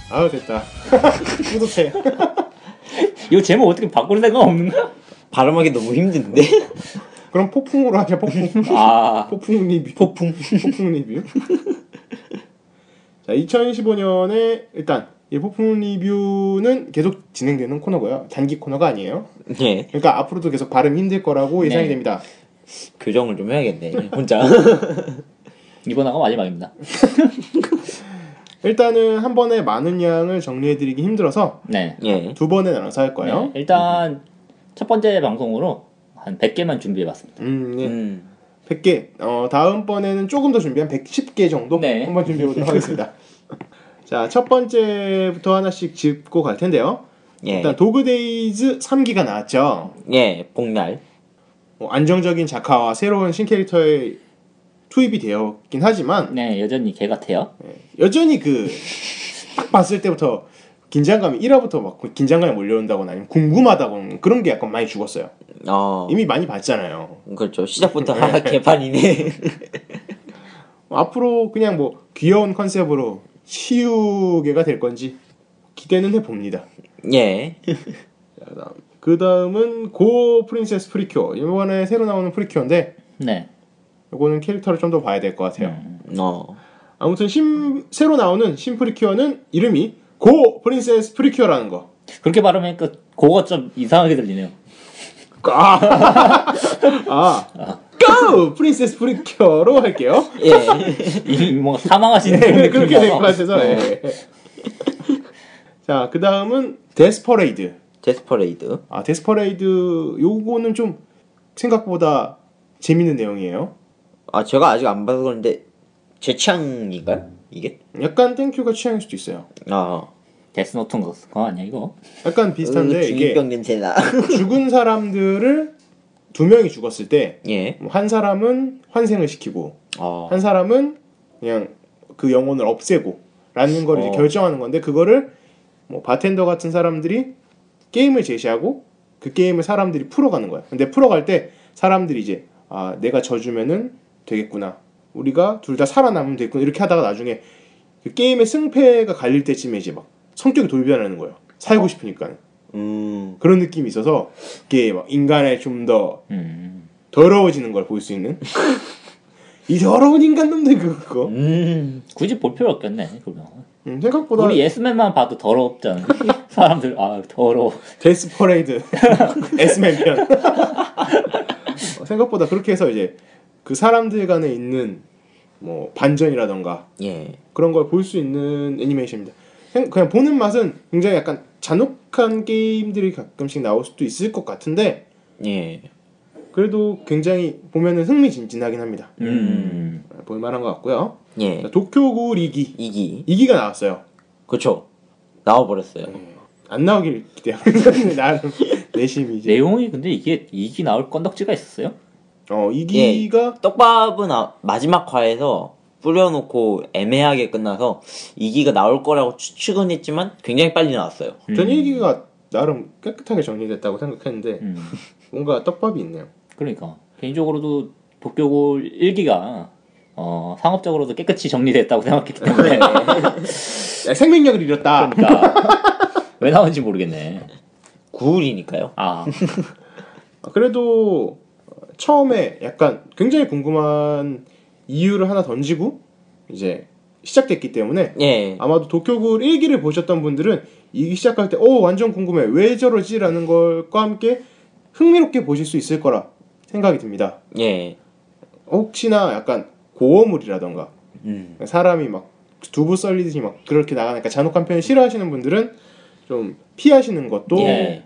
아우 됐다 뿌듯해 이거 제목 어떻게 바꿀 생각 없는 거야? 발음하기 너무 힘든데? 그럼 폭풍으로 하자 폭풍 아 폭풍 리뷰 폭풍. 폭풍 리뷰 자, 2015년에 일단 이 폭풍 리뷰는 계속 진행되는 코너고요. 단기 코너가 아니에요. 예. 그러니까 앞으로도 계속 발음 힘들 거라고 예상이 네. 됩니다. 교정을 좀 해야겠네. 혼자. 이번 화가 마지막입니다. 일단은 한 번에 많은 양을 정리해드리기 힘들어서 네. 예. 두 번에 나눠서 할 거예요. 네, 일단 첫 번째 방송으로 한 100개만 준비해봤습니다. 음, 네. 음. 100개. 어, 다음번에는 조금 더 준비한 110개 정도 네. 한번 준비해 보도록 하겠습니다. 자, 첫 번째부터 하나씩 짚고 갈 텐데요. 예. 일단 도그데이즈 3기가 나왔죠. 예. 복날. 뭐 안정적인 작화와 새로운 신캐릭터의 투입이 되었긴 하지만 네, 여전히 개 같아요. 여전히 그 딱 봤을 때부터 긴장감이 1화부터 막그 긴장감이 몰려온다거나 아니면 궁금하다거나 그런 게 약간 많이 죽었어요. 어. 이미 많이 봤잖아요. 그렇죠. 시작부터 하나 개판이네. 앞으로 그냥 뭐 귀여운 컨셉으로 치유개가 될 건지 기대는 해봅니다. 예. 그 다음은 Go Princess 프리큐어 이번에 새로 나오는 프리큐어인데 네. 이거는 캐릭터를 좀 더 봐야 될 것 같아요. 어. 아무튼 신, 새로 나오는 신 프리큐어는 이름이 Go Princess 프리큐어라는 거. 그렇게 발음하니까 Go가 좀 이상하게 들리네요. 아, 아, Go Princess 프리큐어로 할게요. 예. 이 뭔가 사망하시는 네, 그런 그렇게 될 것. 같아서. 예. 자, 그 다음은 Death Parade. Death Parade. 아, Death Parade 요거는 좀 생각보다 재밌는 내용이에요. 아, 제가 아직 안 봐서 그런데 제 취향인가요? 이게? 약간 땡큐가 취향일 수도 있어요. 아. Death Note 거 아니야 이거? 약간 비슷한데 이게 중이병 냄새나. 죽은 사람들을 두 명이 죽었을 때한 예. 사람은 환생을 시키고 아. 한 사람은 그냥 그 영혼을 없애고 라는 걸 이제 어. 결정하는 건데 그거를 뭐 바텐더 같은 사람들이 게임을 제시하고 그 게임을 사람들이 풀어가는 거야. 근데 풀어갈 때 사람들이 이제 아 내가 져주면은 되겠구나. 우리가 둘 다 살아남으면 되겠구나. 이렇게 하다가 나중에 그 게임의 승패가 갈릴 때쯤에 이제 막 성격이 돌변하는 거예요. 살고 싶으니까 음. 그런 느낌이 있어서 이게 막 인간의 좀더 음. 더러워지는 걸 볼 수 있는 이 더러운 인간놈들 그거 음. 굳이 볼 필요 없겠네. 그러면 음, 생각보다 우리 에스맨만 봐도 더럽잖아. 사람들 아 더러워. Death Parade 에스맨 편 어, 생각보다 그렇게 해서 이제 그 사람들 간에 있는 뭐 반전이라던가 예. 그런 걸 볼 수 있는 애니메이션입니다. 생- 그냥 보는 맛은 굉장히 약간 잔혹한 게임들이 가끔씩 나올 수도 있을 것 같은데 예. 그래도 굉장히 보면은 흥미진진하긴 합니다. 음. 볼만한 것 같고요. 예. 자, 도쿄구 리기 이기. 2기가 나왔어요. 그렇죠. 나와 버렸어요. 안 나오길 기대하는데 나름 내심이 이제 내용이 근데 이게 이기 나올 건덕지가 있었어요? 어 2기가 떡밥은 아- 마지막 화에서 뿌려놓고 애매하게 끝나서 이기가 나올 거라고 추측은 했지만 굉장히 빨리 나왔어요. 전 1기가 나름 깨끗하게 정리됐다고 생각했는데 음. 뭔가 떡밥이 있네요. 그러니까 개인적으로도 도쿄고 1기가 어, 상업적으로도 깨끗이 정리됐다고 생각했기 때문에 야, 생명력을 잃었다. 그러니까 왜 나온지 모르겠네. 9일이니까요. 아 그래도 처음에 약간 굉장히 궁금한 이유를 하나 던지고 이제 시작됐기 때문에 예. 아마도 도쿄구 1기를 보셨던 분들은 2기 시작할 때 오 완전 궁금해 왜 저러지라는 걸과 함께 흥미롭게 보실 수 있을 거라 생각이 듭니다. 예. 혹시나 약간 고어물이라던가 음. 사람이 막 두부 썰리듯이 막 그렇게 나가니까 잔혹한 표현 싫어하시는 분들은 좀 피하시는 것도 예.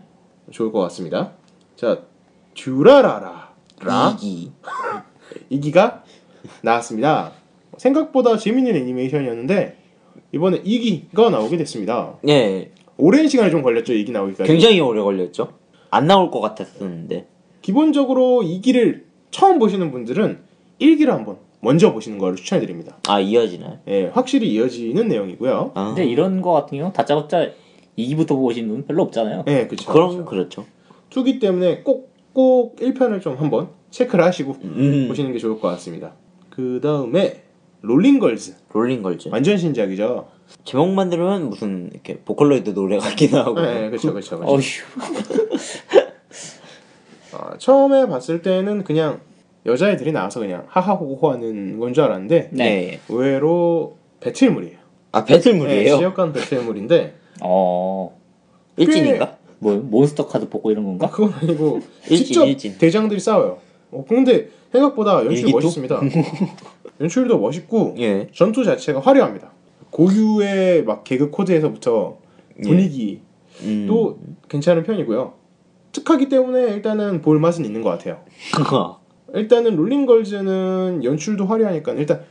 좋을 것 같습니다. 자, 듀라라라 라 이기. 이기가 나왔습니다. 생각보다 재밌는 애니메이션이었는데 이번에 2기가 나오게 됐습니다. 예. 오랜 시간이 좀 걸렸죠, 2기 나오기까지. 굉장히 오래 걸렸죠. 안 나올 것 같았었는데. 기본적으로 2기를 처음 보시는 분들은 1기를 한번 먼저 보시는 걸 추천해드립니다. 아 이어지나요? 예, 확실히 이어지는 내용이고요. 아. 근데 이런 거 같은 경우 다짜고짜 2기부터 보신 분 별로 없잖아요. 예, 그쵸. 그럼 그렇죠. 2기 때문에 꼭, 꼭 1편을 좀 한번 체크를 하시고 음. 보시는 게 좋을 것 같습니다. 그 다음에 Rolling Girls. Rolling Girls. 완전 신작이죠. 제목만 들으면 무슨 이렇게 보컬로이드 노래 같기도 하고. 네, 그렇죠, 그렇죠. 어휴. 아, 처음에 봤을 때는 그냥 여자애들이 나와서 그냥 하하호호 하는 건 줄 알았는데 네. 의외로 배틀물이에요. 아 네, 배틀물이에요. 지역간 배틀물인데 어, 일진인가? 뭐 몬스터 카드 뽑고 이런 아, 건가? 그건 아니고 일진, 직접 일진. 대장들이 싸워요. 어, 근데 생각보다 연출이 일기토? 멋있습니다. 연출도 멋있고 예. 전투 자체가 화려합니다. 고유의 막 개그 코드에서부터 분위기 음. 또 괜찮은 편이고요. 특하기 때문에 일단은 볼 맛은 있는 것 같아요. 일단은 롤링걸즈는 연출도 화려하니까 일단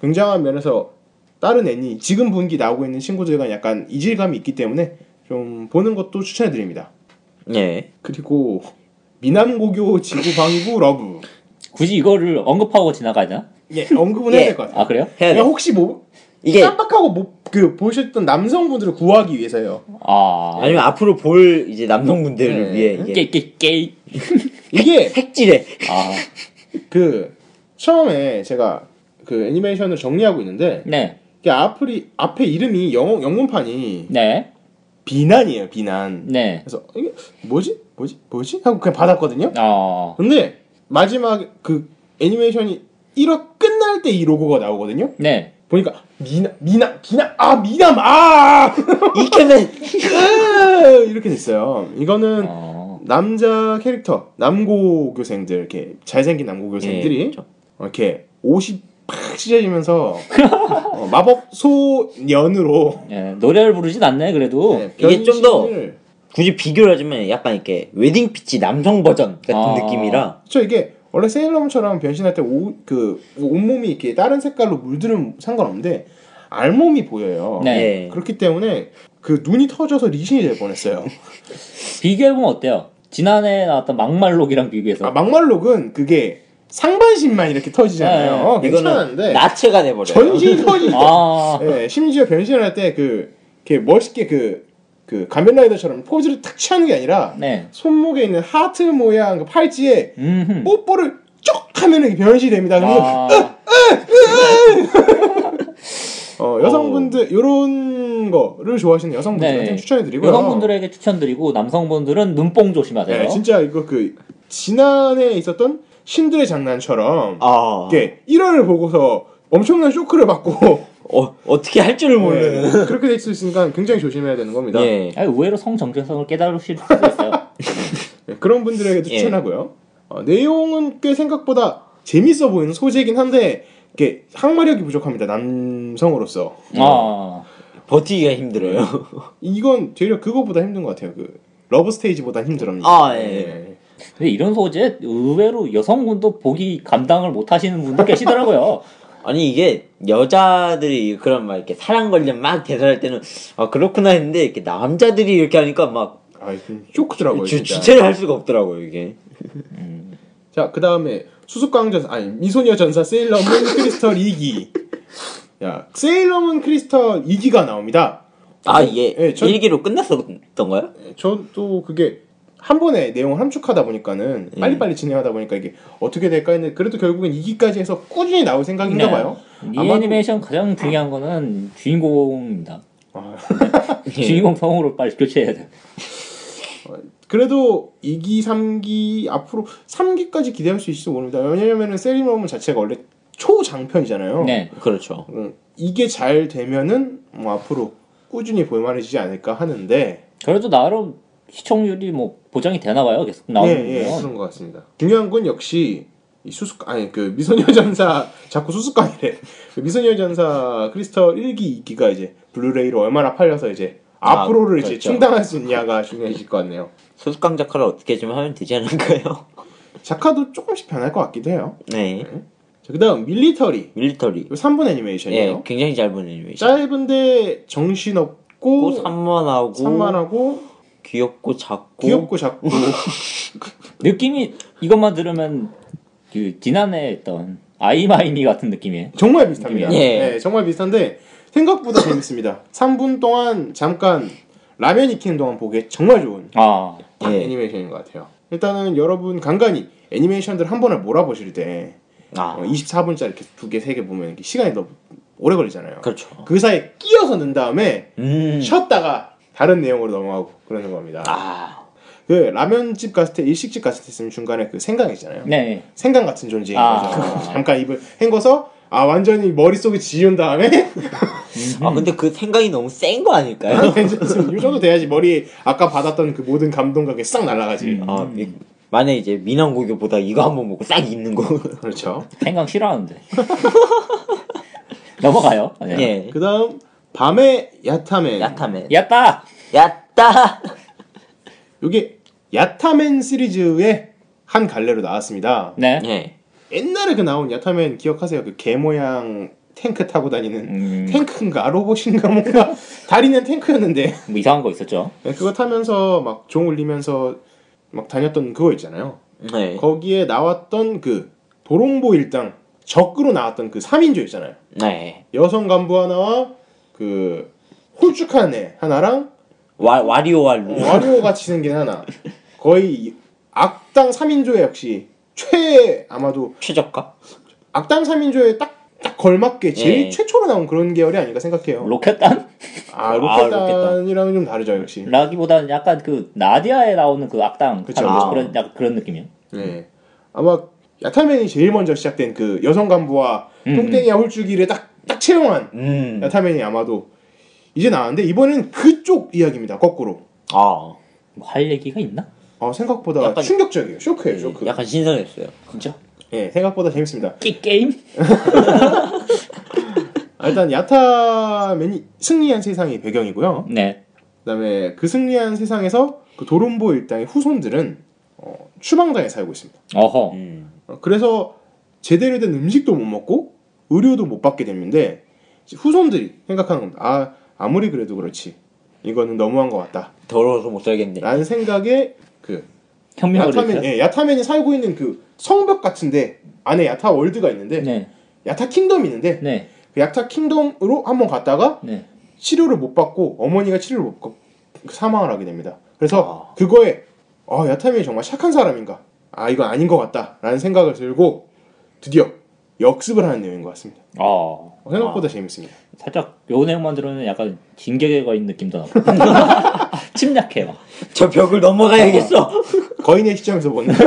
굉장한 면에서 다른 애니 지금 분기 나오고 있는 친구들과 약간 이질감이 있기 때문에 좀 보는 것도 추천해 드립니다. 예. 그리고 미남고교 지구방위부 LOVE 굳이 이거를 언급하고 지나가냐? 예 언급은 해야 예. 될것 같아요. 아 그래요? 해야 돼. 혹시 뭐 이게 깜빡하고 못, 그 보셨던 남성분들을 구하기 위해서요. 아, 아니면 앞으로 볼 이제 남성분들을 네. 위해 이게 깨, 깨, 깨. 이게 색질에 아, 그 처음에 제가 그 애니메이션을 정리하고 있는데 네, 이게 앞이 앞에 이름이 영어 영문판이 네, 비난이에요 비난. 네. 그래서 이게 뭐지 뭐지 뭐지 하고 그냥 받았거든요. 어, 근데 마지막 그 애니메이션이 1화 끝날 때 이 로고가 나오거든요. 네. 보니까 미남 미남 기남 아 미남 아 이케맨 이렇게 됐어요. 이거는 어, 남자 캐릭터 남고 교생들 이렇게 잘생긴 남고 교생들이 예, 그렇죠. 어, 이렇게 옷이 팍 찢어지면서 어, 마법 소년으로 예, 노래를 부르진 않네 그래도. 네, 이게 좀 더 변신을- 굳이 비교를 하자면 약간 이렇게 웨딩 피치 남성 버전 같은 아. 느낌이라 그쵸 이게 원래 세일러문처럼 변신할 때 그 온몸이 이렇게 다른 색깔로 물들은 상관없는데 알몸이 보여요. 네. 예. 그렇기 때문에 그 눈이 터져서 리신이 될 뻔했어요. 비교해보면 어때요? 지난해 나왔던 막말록이랑 비교해서. 아, 막말록은 그게 상반신만 이렇게 터지잖아요. 네. 어, 괜찮았는데 나체가 돼버려요. 전신이 터지죠. 아, 예, 심지어 변신할 때 그, 이렇게 멋있게 그, 그 가면라이더처럼 포즈를 탁 취하는 게 아니라 네. 손목에 있는 하트 모양 그 팔찌에 음. 뽀뽀를 쭉 하면은 변신이 됩니다. 아, 어, 여성분들 요런 거를 좋아하시는 여성분들한테 네. 추천해드리고요. 여성분들에게 추천드리고 남성분들은 눈뽕 조심하세요. 네, 진짜 이거 그 지난해 있었던 신들의 장난처럼 아 이게 1화를 보고서 엄청난 쇼크를 받고 어, 어떻게 할 줄을 모르는. 네, 그렇게 될 수 있으니까 굉장히 조심해야 되는 겁니다. 예. 아니, 의외로 성 정체성을 깨달으실 수도 있어요. 네, 그런 분들에게도 예. 추천하고요. 어, 내용은 꽤 생각보다 재밌어 보이는 소재이긴 한데 이게 항마력이 부족합니다. 남성으로서 아, 버티기가 힘들어요. 이건 되려 그거보다 힘든 것 같아요. 그 Love Stage보다 힘들합니다. 아, 예. 근데 이런 소재 의외로 여성분도 보기 감당을 못 하시는 분도 계시더라고요. 아니 이게 여자들이 그런 막 이렇게 사랑 관련 막 대사할 때는 아 그렇구나 했는데 이렇게 남자들이 이렇게 하니까 막 아, 좀 쇼크더라고요. 주. 주체를 할 수가 없더라고요 이게. 자, 그 다음에 수수깡전사, 아니, 미소녀 전사 세일러문 크리스털 2기. 야, 세일러문 크리스털 2기가 나옵니다. 아 이게 예, 전- 일기로 끝났었던가요? 저도 그게 한 번에 내용을 함축하다 보니까는 예. 빨리빨리 진행하다 보니까 이게 어떻게 될까 했는데 그래도 결국엔 2기까지 해서 꾸준히 나올 생각인가 네. 봐요. 이 아마도- 애니메이션 가장 중요한 거는 주인공입니다. 아, 주인공 성우로 빨리 교체해야 돼. 그래도 2기, 3기, 앞으로 3기까지 기대할 수 있을지 모릅니다. 왜냐면은 세일러문 자체가 원래 초장편이잖아요. 네. 그렇죠. 음, 이게 잘 되면은 뭐 앞으로 꾸준히 볼만해지지 않을까 하는데 그래도 나름 시청률이 뭐 보장이 되나 봐요. 계속 나오면. 예, 예, 그런 것 같습니다. 중요한 건 역시 이 수수 아니 그 미소녀 전사 자꾸 수수깡이래. 그 미소녀 전사 크리스털 1기 2기가 이제 블루레이로 얼마나 팔려서 이제 아, 앞으로를 이제 그렇죠. 충당할 수 있냐가 중요해질 것 같네요. 수수깡 작화를 어떻게 좀 하면 되지 않을까요? 작화도 조금씩 변할 것 같기도 해요. 네. 자, 그다음 밀리터리. 밀리터리. 이거 3분 애니메이션이에요. 예, 굉장히 잘 보는 애니메이션. 짧은데 정신 없고 산만하고 산만하고 귀엽고 작고 귀엽고 작고 느낌이 이것만 들으면 그 지난해 했던 아이마이미 같은 느낌이에요. 정말 비슷합니다. 예. 네, 정말 비슷한데 생각보다 재밌습니다. 3분 동안 잠깐 라면 익히는 동안 보기에 정말 좋은 아, 예. 애니메이션인 것 같아요. 일단은 여러분 간간히 애니메이션들 한 번에 몰아보실 때 아, 24분짜리 이렇게 두 개, 세 개 보면 이렇게 시간이 너무 오래 걸리잖아요. 그렇죠. 그 사이에 끼어서 넣은 다음에 음. 쉬었다가 다른 내용으로 넘어가고 그러는 겁니다. 아, 그 라면집 갔을 때 일식집 갔을 때 있으면 중간에 그 생강 있잖아요. 네. 생강 같은 존재인 아. 거죠. 잠깐 입을 헹궈서 아 완전히 머릿속에 지운 다음에 아 근데 그 생각이 너무 센 거 아닐까요? 이 정도 돼야지 머리 아까 받았던 그 모든 감동과 싹 날아가지. 아, 이- 만약에 이제 미남고교보다 이거 한번 먹고 싹 잊는 거. 그렇죠. 생강 싫어하는데. 넘어가요. 네. 예. 그 다음 밤의 야타맨. 야타맨. 야따! 야따! 이게 야타맨 시리즈의 한 갈래로 나왔습니다. 네. 예. 옛날에 그 나온 야타맨 기억하세요? 그 개 모양 탱크 타고 다니는 음, 탱크인가 로봇인가 뭔가 다리는 탱크였는데 뭐 이상한 거 있었죠. 네, 그거 타면서 막 종 울리면서 막 다녔던 그거 있잖아요. 네. 거기에 나왔던 그 도롱보 일당 적으로 나왔던 그 3인조 있잖아요. 네. 여성 간부 하나와 그 홀쭉한 애 하나랑 와, 와리오와 루. 와리오 같이 생긴 하나. 거의 악당 3인조의 역시 최 아마도 최저가? 악당 3인조에 딱, 딱 걸맞게 제일 예. 최초로 나온 그런 계열이 아닌가 생각해요. 로켓단? 아, 아, 로켓단이랑 은 좀 다르죠, 역시. 라기보다는 약간 그 나디아에 나오는 그 악당 그쵸. 아. 그런 약간 그런 느낌이요. 네. 아마 야타맨이 제일 먼저 시작된 그 여성 간부와 음, 똥땡이와 홀쭉이를 딱, 딱 채용한 음. 야타맨이 아마도 이제 나왔는데 이번에는 그쪽 이야기입니다, 거꾸로. 아. 뭐 할 얘기가 있나? 어, 생각보다 약간- 충격적이에요. 쇼크예요, 쇼크. 약간 신선했어요. 진짜? 예, 생각보다 재밌습니다. 게, 게임? 아, 일단 야타맨이 승리한 세상이 배경이고요. 네. 그다음에 그 승리한 세상에서 그 도론보 일당의 후손들은 어, 추방당에 살고 있습니다. 어허. 음. 어, 그래서 제대로 된 음식도 못 먹고 의료도 못 받게 되는데 이제 후손들이 생각하는 겁니다. 아 아무리 그래도 그렇지 이거는 너무한 것 같다. 더러워서 못 살겠네. 라는 생각에 그 혁명을 야타맨? 예, 야타맨이 살고 있는 그 성벽 같은데 안에 야타 월드가 있는데 네. 야타 킹덤이 있는데 네. 그 야타 킹덤으로 한번 갔다가 네. 치료를 못 받고 어머니가 치료를 못 받고 사망을 하게 됩니다. 그래서 아. 그거에 아 야타민이 정말 착한 사람인가? 아 이건 아닌 것 같다라는 생각을 들고 드디어 역습을 하는 내용인 것 같습니다. 어. 어, 생각보다 재밌습니다. 살짝 요 내용만 들으면 약간 진격에 거인 느낌도 나고. 침략해 막. 저 벽을 넘어가야겠어. 거인의 시점에서 보는.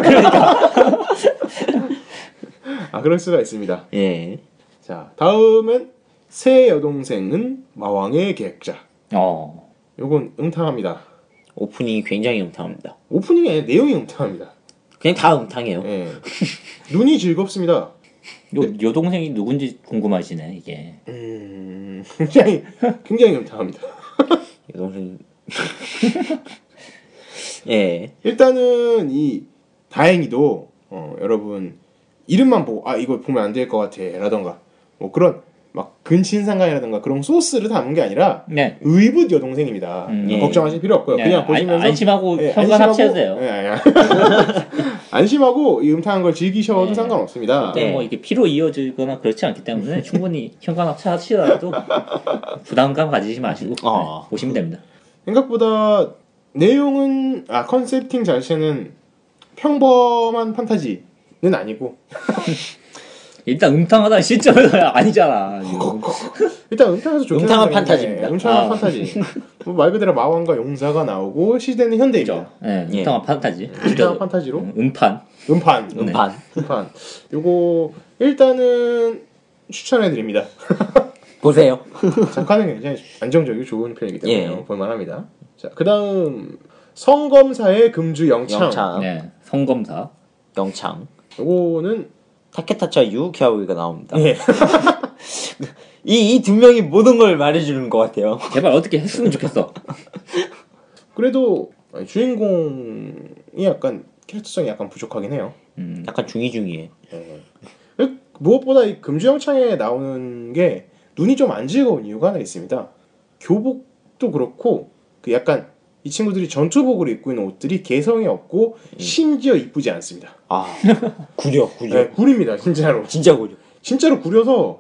아 그럴 수가 있습니다. 예. 자 다음은 새 여동생은 마왕의 계획자. 어. 요건 음탕합니다. 오프닝이 굉장히 음탕합니다. 오프닝의 내용이 음탕합니다. 그냥 다 음탕해요. 예. 눈이 즐겁습니다. 요, 요 동생이 누군지 궁금하시네 이게. 음, 굉장히 굉장히 음탕합니다. 여동생. 예. 일단은 이 다행히도 어, 여러분 이름만 보고 아 이거 보면 안 될 것 같아라던가 뭐 그런 막 근친상간이라던가 그런 소스를 담은 게 아니라 네. 의붓 여동생입니다. 음. 예. 걱정하실 필요 없고요. 네, 그냥 안- 보시면서 안 심하고 예, 현관 안심하고- 합체하세요. 예, 예. 안심하고 이 음탕한 걸 즐기셔도 네. 상관없습니다. 네. 뭐 이게 피로 이어지거나 그렇지 않기 때문에 충분히 현관 합체하시더라도 부담감 가지지 마시고 어. 네, 보시면 됩니다. 생각보다 내용은 아 컨셉팅 자체는 평범한 판타지는 아니고 일단 음탕하다는 시점은 아니잖아. 이거. 일단 음탕해서 좋긴 음탕한 판타지입니다. 네, 음탕한 아. 판타지. 뭐 말 그대로 마왕과 용사가 나오고 시대는. 그죠? 네, 예. 음탕한 판타지. 음탕한 판타지로 음, 음판. 음판, 네. 음판. 음판. 요거 일단은 추천해 드립니다. 보세요. 작가는 굉장히 안정적이고 좋은 편이기 때문에 예. 볼만합니다. 자, 그다음 성검사의 금주 영창. 영창. 네, 성검사. 영창. 요거는 타케타차 유키아오이가 나옵니다. 예. 이 이 두 명이 모든 걸 말해주는 것 같아요. 제발 어떻게 했으면 좋겠어. 그래도 주인공이 약간 캐릭터성이 약간 부족하긴 해요. 음, 네. 약간 중이중이해. 무엇보다 이 금주영창에 나오는 게 눈이 좀 안 즐거운 이유가 하나 있습니다. 교복도 그렇고 그 약간 이 친구들이 전투복을 입고 있는 옷들이 개성이 없고 심지어 이쁘지 않습니다. 아 구려 구려. 네, 구립니다, 진짜로. 진짜 구려. 진짜로 구려서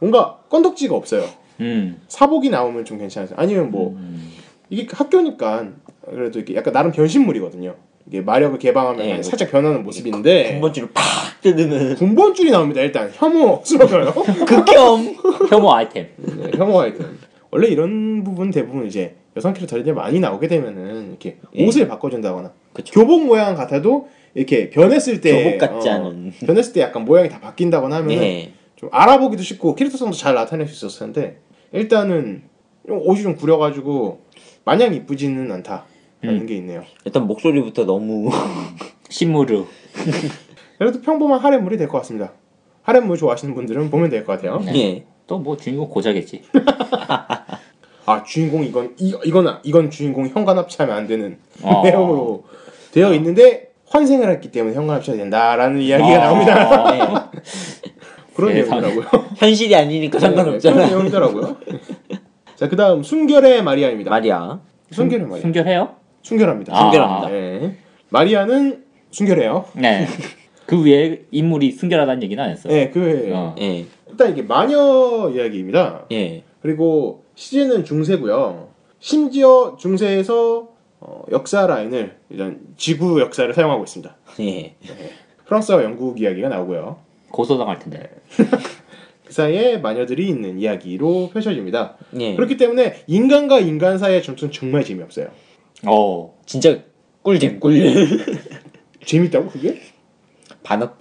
뭔가 건덕지가 없어요. 음, 사복이 나오면 좀 괜찮아요. 아니면 뭐 음. 이게 학교니까 그래도 이게 약간 나름 변신물이거든요. 이게 마력을 개방하면 네, 살짝 변하는 모습인데 군번줄을 팍 뜯으면 군번줄이 나옵니다. 일단 혐오스러워요. 극혐. 혐오 아이템. 네, 혐오 아이템. 원래 이런 부분 대부분 이제 여성 캐릭터들이 많이 나오게 되면은 이렇게 예. 옷을 바꿔준다거나 그쵸. 교복 모양 같아도 이렇게 변했을 때 교복 같지 어, 않은. 변했을 때 약간 모양이 다 바뀐다거나 하면 은 네. 좀 알아보기도 쉽고 캐릭터성도 잘 나타낼 수 있었을 텐데 일단은 좀 옷이 좀 구려가지고 마냥 이쁘지는 않다라는 게 있네요. 일단 목소리부터 너무 신무르. 그래도 평범한 하렘물이 될 것 같습니다. 하렘물 좋아하시는 분들은 보면 될 것 같아요. 네. 예. 또 뭐 주인공 고자겠지. 아 주인공 이건 이, 이건 이건 주인공 현관 합치하면 안 되는 어. 내용으로 되어 있는데 환생을 했기 때문에 현관 합쳐야 된다라는 이야기가 어. 나옵니다. 예. 그런 세상에. 내용이더라고요. 현실이 아니니까 그런 상관없잖아. 내용이더라고요. 자 그다음 순결의 마리아입니다. 마리아. 순결의 마리아. 순결해요? 순결합니다. 아. 순결합니다. 네. 마리아는 순결해요. 네. 그 위에 인물이 순결하다는 얘기는 안 했어. 네, 그 어. 예. 일단 이게 마녀 이야기입니다. 예. 그리고 시제는 중세고요. 심지어 중세에서 어, 역사 라인을 일단 지구 역사를 사용하고 있습니다. 예. 프랑스와 영국 이야기가 나오고요. 고소당할 텐데. 그 사이에 마녀들이 있는 이야기로 펼쳐집니다. 예. 그렇기 때문에 인간과 인간 사이의 전투는 정말 재미없어요. 어. 진짜 꿀잼 꿀. 재밌다고 그게? 반업.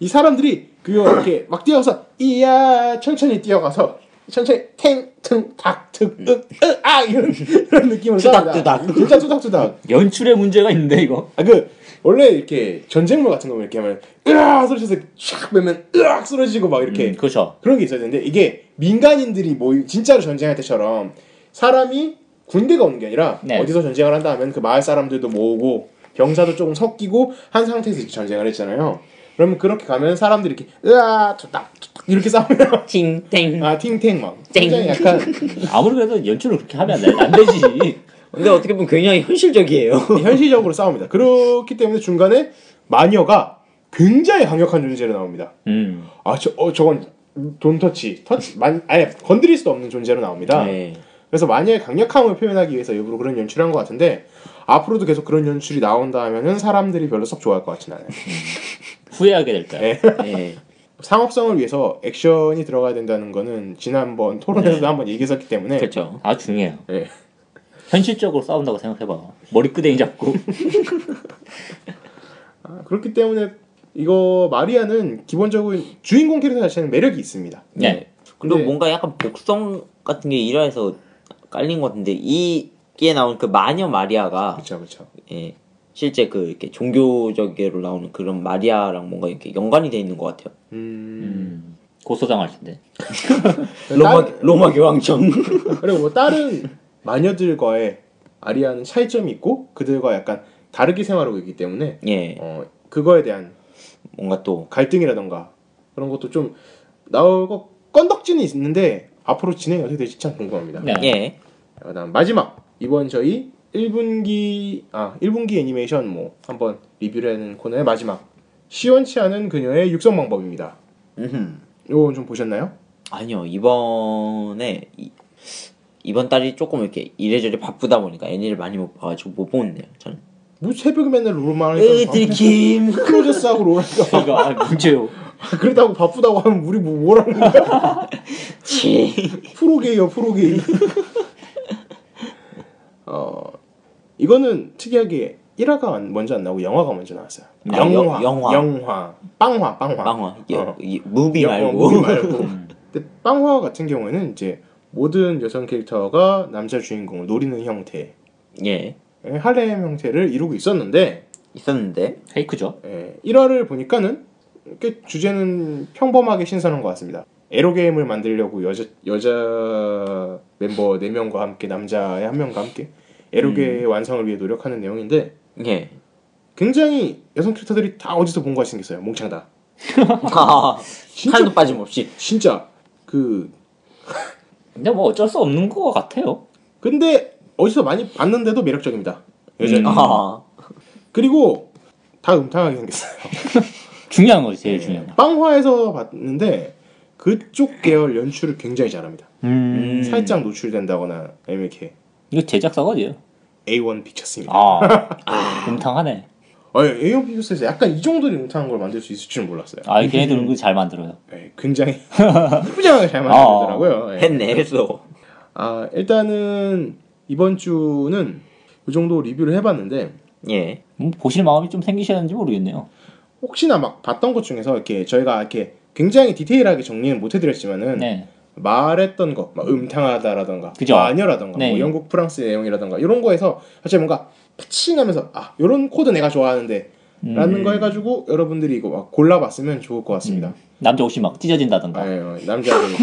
이 사람들이 그거 이렇게 막 뛰어가서 이야 천천히 뛰어가서 천천히 탱퉁닥특으아 이런 이런 느낌으로. 투닥투닥. 진짜 투닥투닥. 연출에 문제가 있는데 이거. 아 그 원래 이렇게 전쟁물 같은 거 이렇게 하면 으악 소리쳐서 샥 빼면 으악 쓰러지고 막 이렇게 음, 그렇죠. 그런 게 있어야 되는데 이게 민간인들이 모이 진짜로 전쟁할 때처럼 사람이 군대가 오는 게 아니라 네. 어디서 전쟁을 한다 하면 그 마을 사람들도 모으고 병사도 조금 섞이고 한 상태에서 전쟁을 했잖아요. 그러면 그렇게 가면 사람들이 이렇게 으아 투닥 이렇게 싸우면 팅땡. 아 팅탱 막 땡. 굉장히 약간 아무리 그래도 연출을 그렇게 하면 안, 돼. 안 되지. 근데 어떻게 보면 굉장히 현실적이에요. 현실적으로 싸웁니다. 그렇기 때문에 중간에 마녀가 굉장히 강력한 존재로 나옵니다. 음. 아, 저, 어, 저건 돈 터치, 터치, 만, 아예 건드릴 수 없는 존재로 나옵니다. 네. 그래서 마녀의 강력함을 표현하기 위해서 일부러 그런 연출을 한것 같은데 앞으로도 계속 그런 연출이 나온다 하면은 사람들이 별로 썩 좋아할 것 같진 않아요. 후회하게 될 거야. 네. 예. 상업성을 위해서 액션이 들어가야 된다는 거는 지난번 토론에서도 한번 얘기했었기 때문에 그렇죠. 아 중요해요. 네. 현실적으로 싸운다고 생각해봐. 머리끄댕이 잡고. 아, 그렇기 때문에 이거 마리아는 기본적으로 주인공 캐릭터 자체는 매력이 있습니다. 네. 그리고 근데- 뭔가 약간 복성 같은 게 일화에서 깔린 것 같은데 이게 나온 그 마녀 마리아가 그렇죠, 그렇죠. 예, 실제 그 이렇게 종교적으로 나오는 그런 마리아랑 뭔가 이렇게 연관이 돼 있는 것 같아요. 음, 음. 고소당할 텐데. 로마 딸- 로마 교황청. 그리고 뭐 다른 마녀들과의 아리아는 차이점이 있고 그들과 약간 다르게 생활하고 있기 때문에 예, 어, 그거에 대한 뭔가 또 갈등이라던가 그런 것도 좀 나오고 건덕지는 있는데 앞으로 진행이 어떻게 될지 참 궁금합니다. 네. 예, 그다음 마지막 이번 저희 1분기 아 1분기 애니메이션 뭐 한번 리뷰를 하는 코너의 마지막 시원치 않은 그녀의 육성 방법입니다. 음흠. 이건 좀 보셨나요? 아니요 이번에 이, 이번 달이 조금 이렇게 이래저래 바쁘다 보니까 애니를 많이 못 봐가지고 못 보는데요. 저는. 뭐 새벽에 맨날 롤만 으 하니까 들킴. 크로저스 하고 롤하니까 아, 문제요. 그러다고 바쁘다고 하면 우리 뭐 뭐라는 거야? 치. 프로게이요 프로게이. 어 이거는 특이하게 1화가 먼저 안 나오고 영화가 먼저 나왔어요. 아, 영화, 영- 영화. 영화, 빵화, 빵화. 빵화 이게 어. 이 movie 영- 말고. 어, movie 말고. 근데 빵화 같은 경우에는 이제 모든 여성 캐릭터가 남자 주인공을 노리는 형태, 예 하렘 형태를 이루고 있었는데 있었는데 fake죠. 예, 1화를 보니까는 꽤 주제는 평범하게 신선한 것 같습니다. 에로 게임을 만들려고 여자 여자 멤버 4 명과 함께 남자의 한 명과 함께 에로게의 완성을 위해 노력하는 내용인데 예. 굉장히 여성 캐릭터들이 다 어디서 본 것 같이 생겼어요. 몽창 다. 아, 진짜 하나도 빠짐없이. 진짜 그 근데 뭐 어쩔 수 없는 것 같아요. 근데 어디서 많이 봤는데도 매력적입니다. 여전히. 음. 아, 그리고 다 음탕하게 생겼어요. 중요한 거지 제일 중요한 거. 빵화에서 봤는데 그쪽 계열 연출을 굉장히 잘합니다. 음. 살짝 노출된다거나 이렇게 이거 제작사가 어디예요? A1 픽처스입니다. 아, 음탕하네. 아, A1 픽처스에서 약간 이 정도로 음탕한 걸 만들 수 있을 줄은 몰랐어요. 아, 걔네들은 그거 잘 만들어요. 네, 굉장히 이쁘장하게 잘 만들더라고요. 네. 했네, 했어. 아, 일단은 이번 주는 이 정도 리뷰를 해봤는데 예. 뭐 보실 마음이 좀 생기셨는지 모르겠네요. 혹시나 막 봤던 것 중에서 이렇게 저희가 이렇게 굉장히 디테일하게 정리는 못 해드렸지만은 네. 말했던 거, 막 음탕하다라던가, 그죠. 마녀라던가, 네. 뭐 영국 프랑스 내용이라던가 이런 거에서 갑자기 뭔가 매칭하면서 아 이런 코드 내가 좋아하는데 라는 음. 거 해가지고 여러분들이 이거 막 골라봤으면 좋을 것 같습니다. 남자 옷이 막 찢어진다던가. 아, 예, 남자들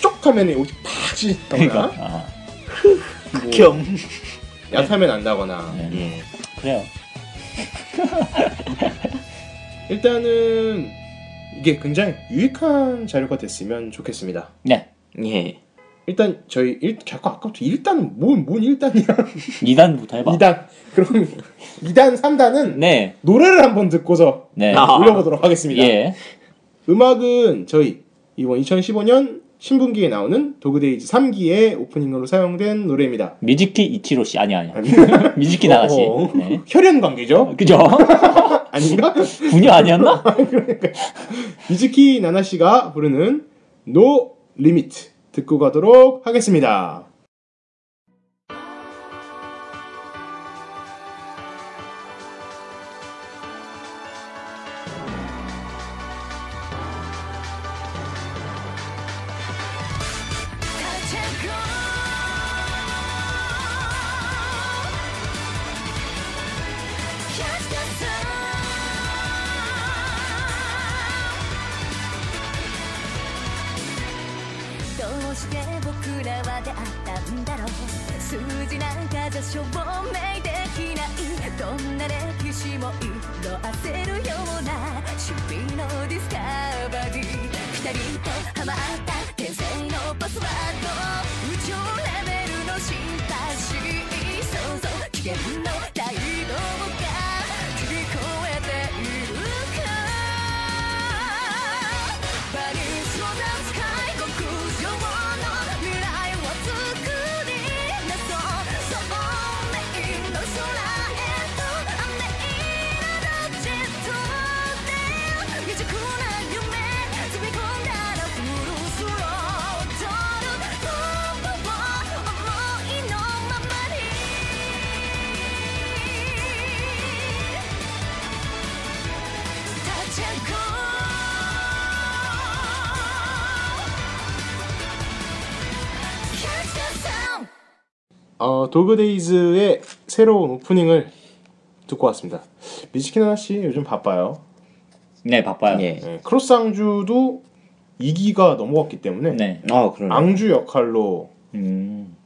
쪽 하면 옷이 팍 찢던가 그러니까. 아, 뭐 겸. 얕하면 안다거나 네. 예. 그래요. 일단은 이게 굉장히 유익한 자료가 됐으면 좋겠습니다. 네. 예. 일단 저희 일, 자꾸 아까부터 일단 뭔, 뭔 일단이야 2단부터 해봐. 2단 그럼 2단 3단은 네. 노래를 한번 듣고서 네. 아. 올려보도록 하겠습니다. 예. 음악은 저희 이번 2015년 신분기에 나오는 도그데이즈 3기의 오프닝으로 사용된 노래입니다. 미즈키 이치로 씨 아니 아니. 미즈키 나나 씨. 어, 네. 혈연 관계죠? 그죠? 아닌가? 분녀 아니었나? 미즈키 나나 씨가 부르는 No Limit 듣고 가도록 하겠습니다. 어, 도그데이즈의 새로운 오프닝을 듣고 왔습니다. 미즈키 나나 씨 요즘 바빠요. 네, 바빠요. 예. 네, 크로스 앙주도 2기가 넘어갔기 때문에 네. 아, 그러네. 앙주 역할로 음.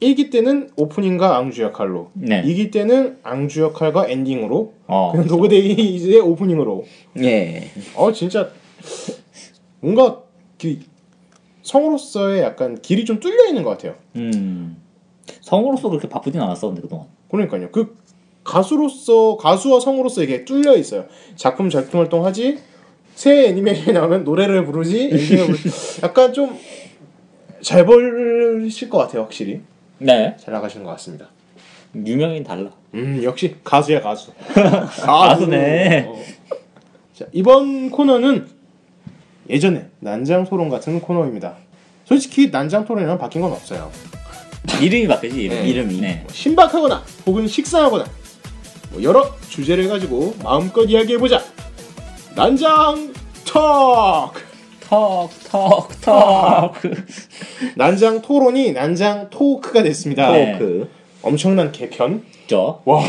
1기 때는 오프닝과 앙주 역할로 네. 2기 때는 앙주 역할과 엔딩으로 어. 그냥 도그데이즈의 오프닝으로 예. 어 진짜 뭔가 그 성으로서의 약간 길이 좀 뚫려 있는 것 같아요. 음. 성우로서 그렇게 바쁘진 않았었는데 그동안. 그러니까요. 그 가수로서 가수와 성우로서 이게 뚫려 있어요. 작품 작품 활동하지 새 애니메이션이 나오면 노래를 부르지 부르지 약간 좀 잘 벌실 것 같아요. 확실히 네. 잘 나가시는 것 같습니다. 유명인 달라. 음 역시 가수야 가수. 가수네. 어. 자 이번 코너는 예전에 난장 토론 같은 코너입니다. 솔직히 난장 토론이랑 바뀐 건 없어요. 이름이 바뀌지, 이름. 네. 이름이. 네. 신박하거나 혹은 식상하거나 뭐 여러 주제를 가지고 마음껏 이야기해보자. 난장 턱. 턱, 턱, 턱. 난장 토론이 난장 토크가 됐습니다. 네. 토크. 엄청난 개편. 죠. 와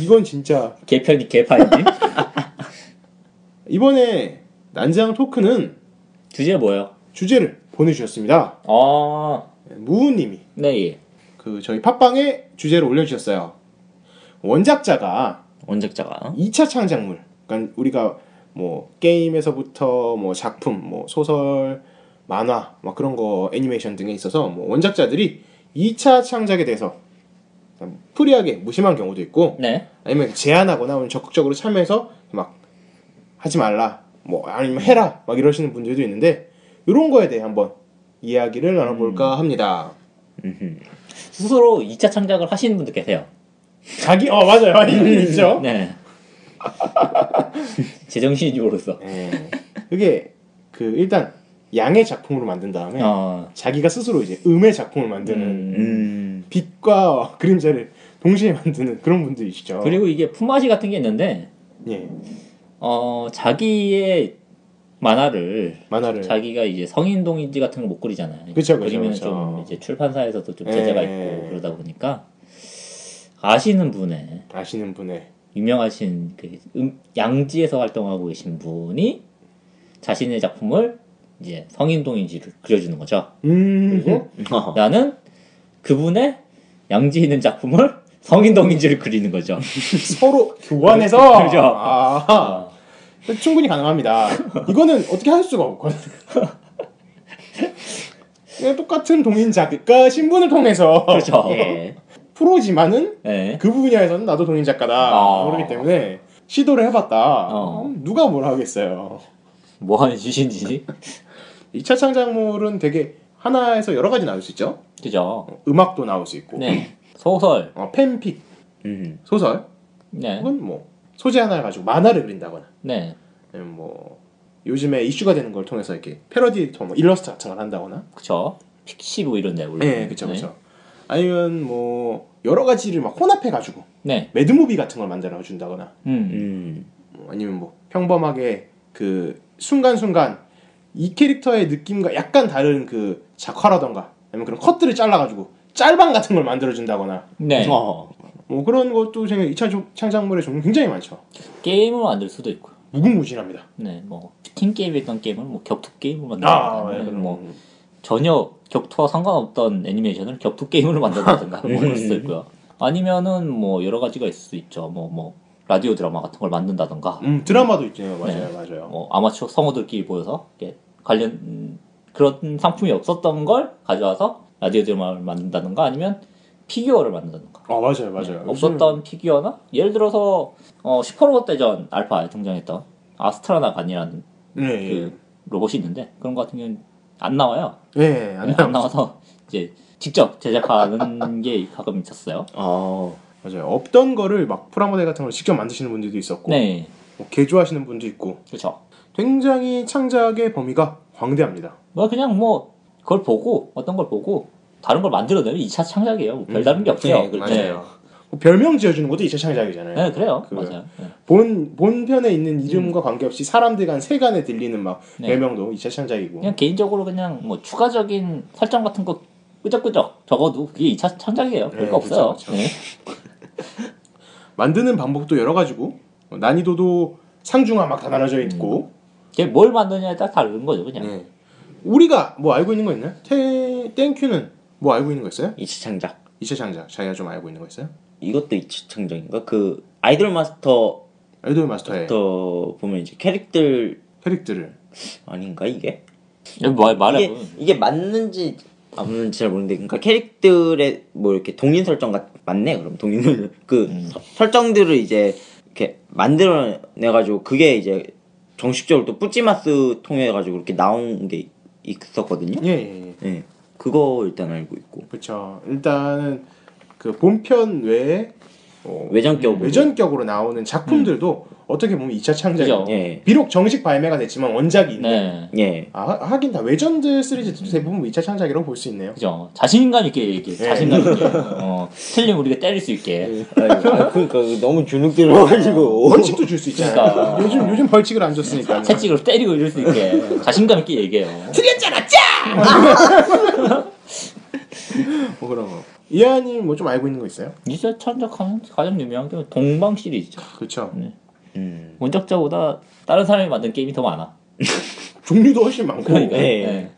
이건 진짜 개편이 개판이지. 이번에 난장 토크는 주제 뭐예요? 주제를 보내주셨습니다. 아, 무우님이 네, 예. 그 저희 팟빵에 주제를 올려주셨어요. 원작자가 원작자가. 2차 창작물. 그러니까 우리가 뭐 게임에서부터 뭐 작품, 뭐 소설, 만화, 막 그런 거 애니메이션 등에 있어서 뭐 원작자들이 2차 창작에 대해서 free하게 무심한 경우도 있고 네. 아니면 제안하거나 아니면 적극적으로 참여해서 막 하지 말라, 뭐 아니면 해라, 막 이러시는 분들도 있는데 이런 거에 대해 한번 이야기를 나눠볼까 합니다. 음흠. 스스로 2차 창작을 하시는 분도 계세요. 자기 어 맞아요, 있죠. 네. 제정신이지로서. 네. 그게 그 일단 양의 작품으로 만든 다음에 어, 자기가 스스로 이제 음의 작품을 만드는 음. 음. 빛과 그림자를 동시에 만드는 그런 분들이시죠. 그리고 이게 품앗이 같은 게 있는데, 예. 어 자기의 만화를 만화를 자기가 이제 성인 동인지 같은 거 못 그리잖아요. 네. 그쵸, 그쵸, 그리면 그쵸. 좀 이제 출판사에서도 좀 예. 제재가 있고 그러다 보니까 아시는 분의 아시는 분의 유명하신 그 음- 양지에서 활동하고 계신 분이 자신의 작품을 이제 성인 동인지를 그려주는 거죠. 음 그리고 어. 나는 그분의 양지에 있는 작품을 성인 동인지를 그리는 거죠. 서로 교환해서 그죠. 아, 충분히 가능합니다. 이거는 어떻게 할 수가 없거든요. 그냥 똑같은 동인 작가 신분을 통해서 그렇죠. 예. 프로지만은 네. 그 분야에서는 나도 동인 작가다 아. 모르기 때문에 시도를 해봤다. 어. 음, 누가 뭘 하겠어요. 뭐 하는 짓인지 2차 창작물은 되게 하나에서 여러 가지 나올 수 있죠. 그죠. 음악도 나올 수 있고, 네. 소설. 어, 팬픽 음. 소설, 네. 혹은 뭐 소재 하나 가지고 만화를 그린다거나, 네. 아니면 뭐 요즘에 이슈가 되는 걸 통해서 이렇게 패러디, 뭐 일러스트 같은 걸 한다거나, 그쵸. 픽시 뭐 이런 데 올리고. 네, 그쵸, 그쵸. 아니면 뭐 여러 가지를 막 혼합해 가지고 네. MAD movie 같은 걸 만들어 준다거나, 음. 음. 뭐 아니면 뭐 평범하게 그 순간순간 이 캐릭터의 느낌과 약간 다른 그 작화라던가 아니면 그런 컷들을 잘라 가지고 짤방 같은 걸 만들어 준다거나 네. 어. 뭐 그런 것도 제가 2차 창작물의 종류 굉장히 많죠 게임을 만들 수도 있고요. 무궁무진합니다 네. 뭐 팀 게임 했던 게임을 뭐 격투 게임을 아, 만든다든가 네, 그럼 뭐 전혀 격투와 상관없던 애니메이션을 격투 게임으로 만든다든가 뭐 그럴 수도 있고요. 아니면은 뭐 여러 가지가 있을 수 있죠. 뭐뭐 라디오 드라마 같은 걸 만든다든가 음, 드라마도 있죠 맞아요 네. 맞아요 뭐 아마추어 성우들끼리 모여서 관련 음, 그런 상품이 없었던 걸 가져와서 라디오 드라마를 만든다든가 아니면 피규어를 만든다든가 아 맞아요 맞아요 네, 없었던 피규어나 예를 들어서 어, 슈퍼로봇 대전 알파에 등장했던 아스트라나간이라는 네, 그 로봇이 있는데 그런 거 같은 경우는 안 나와요. 네, 안 네, 나와 안 나와서 이제 직접 제작하는 게 가끔 있었어요. 어. 맞아요 없던 거를 막 프라모델 같은 걸 직접 만드시는 분들도 있었고 네, 뭐 개조하시는 분도 있고 그렇죠. 굉장히 창작의 범위가 광대합니다 뭐 그냥 뭐 그걸 보고 어떤 걸 보고 다른 걸 만들어내면 2차 창작이에요. 뭐 별다른 게 없어요. 네, 그렇죠. 맞아요 뭐 별명 지어주는 것도 2차 창작이잖아요 네, 그래요. 그- 맞아요. 네. 본 본편에 있는 이름과 관계없이 사람들 간 세간에 들리는 막 네. 별명도 2차 창작이고 그냥 개인적으로 그냥 뭐 추가적인 설정 같은 거 끄적끄적 적어도 그게 2차 창작이에요. 별거 네, 없어요. 그쵸, 그쵸. 네. 만드는 방법도 여러 가지고 뭐 난이도도 상중하 막 다 나눠져 있고 그게 뭘 만드냐에 따라 다른 거죠, 그냥. 네. 우리가 뭐 알고 있는 거 있나요? 테, 땡큐는 뭐 알고 있는 거 있어요? 2차 창작. 2차 창작 자기가 좀 알고 있는 거 있어요? 이것도 2차 창작인가? 그 아이돌 마스터 아이돌 마스터의 또 보면 이제 캐릭들 캐릭터를 아닌가 이게? 말, 말해. 이게 이게 맞는지 안 맞는지 잘 모르는데 그러니까 캐릭들의 뭐 이렇게 동인 설정가 맞네 그럼 동인을 그 음. 서- 설정들을 이제 이렇게 만들어내 가지고 그게 이제 정식적으로 또 뿌찌마스 통해 가지고 이렇게 나온 게 있었거든요. 예, 예, 예. 예. 그거 일단 알고 있고 그렇죠. 일단은 그 본편 외에 어, 외전격으로 외전격으로 나오는 작품들도 어떻게 보면 2차 창작이에요. 그죠. 예. 비록 정식 발매가 됐지만 원작이 있네. 네. 예. 아, 하- 하긴 다 외전들 시리즈 대부분 2차 창작이라고 볼 수 있네요. 그죠. 자신감 있게 얘기해. 네. 자신감 있게. 어, 틀리면 우리가 때릴 수 있게. 아, 그러니까 너무 주눅 들어 가지고 벌칙도 줄 수 있잖아요. 그러니까. 요즘 요즘 벌칙을 안 줬으니까. 채찍으로 때리고 이럴 수 있게. 자신감 있게 얘기해요. 틀렸잖아, 짜! 뭐 그런 거. 이하님 뭐 좀 알고 있는 거 있어요? 이제 창작하면 가장 유명한 게 동방 시리즈죠. 그렇죠. 음. 원작자보다 다른 사람이 만든 게임이 더 많아. 종류도 훨씬 많고. 그러니까. 예. 네.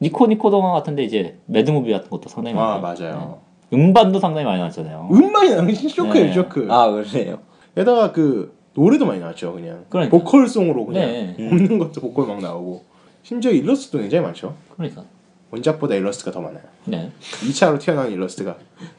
니코 니코 동화 같은데 이제 MAD movie 같은 것도 상당히 아 많고. 맞아요. 음반도 상당히 많이 나왔잖아요. 음반이 나는 쇼크예요, 네. 쇼크. 아 그러네요. 게다가 그 노래도 많이 나왔죠, 그냥. 그러니까. vocal song으로 그냥 네. 없는 것도 보컬 막 나오고. 심지어 일러스트도 굉장히 많죠. 그러니까. 원작보다 일러스트가 더 많아요. 네. 2차로 튀어나온 일러스트가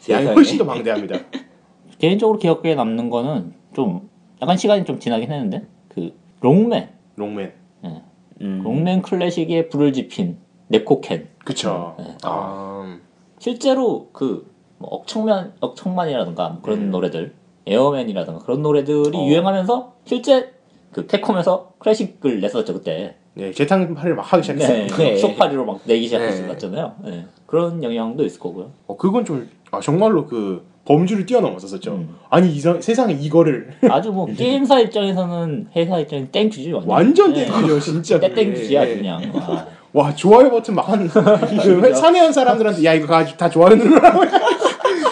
양이. 훨씬 더 방대합니다. 개인적으로 기억에 남는 거는 좀 약간 시간이 좀 지나긴 했는데 그 롱맨. 롱맨. 네. 음. 롱맨 클래식에 불을 지핀 네코켄. 그쵸. 네. 아, 실제로 그뭐 억청만 억청만이라든가 뭐 그런 노래들 에어맨이라든가 그런 노래들이 어. 유행하면서 실제 그 캡콤에서 클래식을 냈었죠 그때 네, 재탕파를 막 하기 시작했어요. 네, 네. 쇼파리로 막 내기 네. 시작했었잖아요 네. 그런 영향도 있을 거고요 어, 그건 좀, 아, 정말로 그, 범주를 뛰어넘었었죠. 음. 아니 이상, 세상에 이거를 아주 뭐 게임사 입장에서는 회사 입장에 땡큐지 완전. 완전 네. 땡큐죠 진짜. 그게. 땡땡큐지야 예. 그냥. 와. 와 좋아요 버튼 막한그 사내한 사람들한테 야 이거 가- 다 좋아요 누르라고.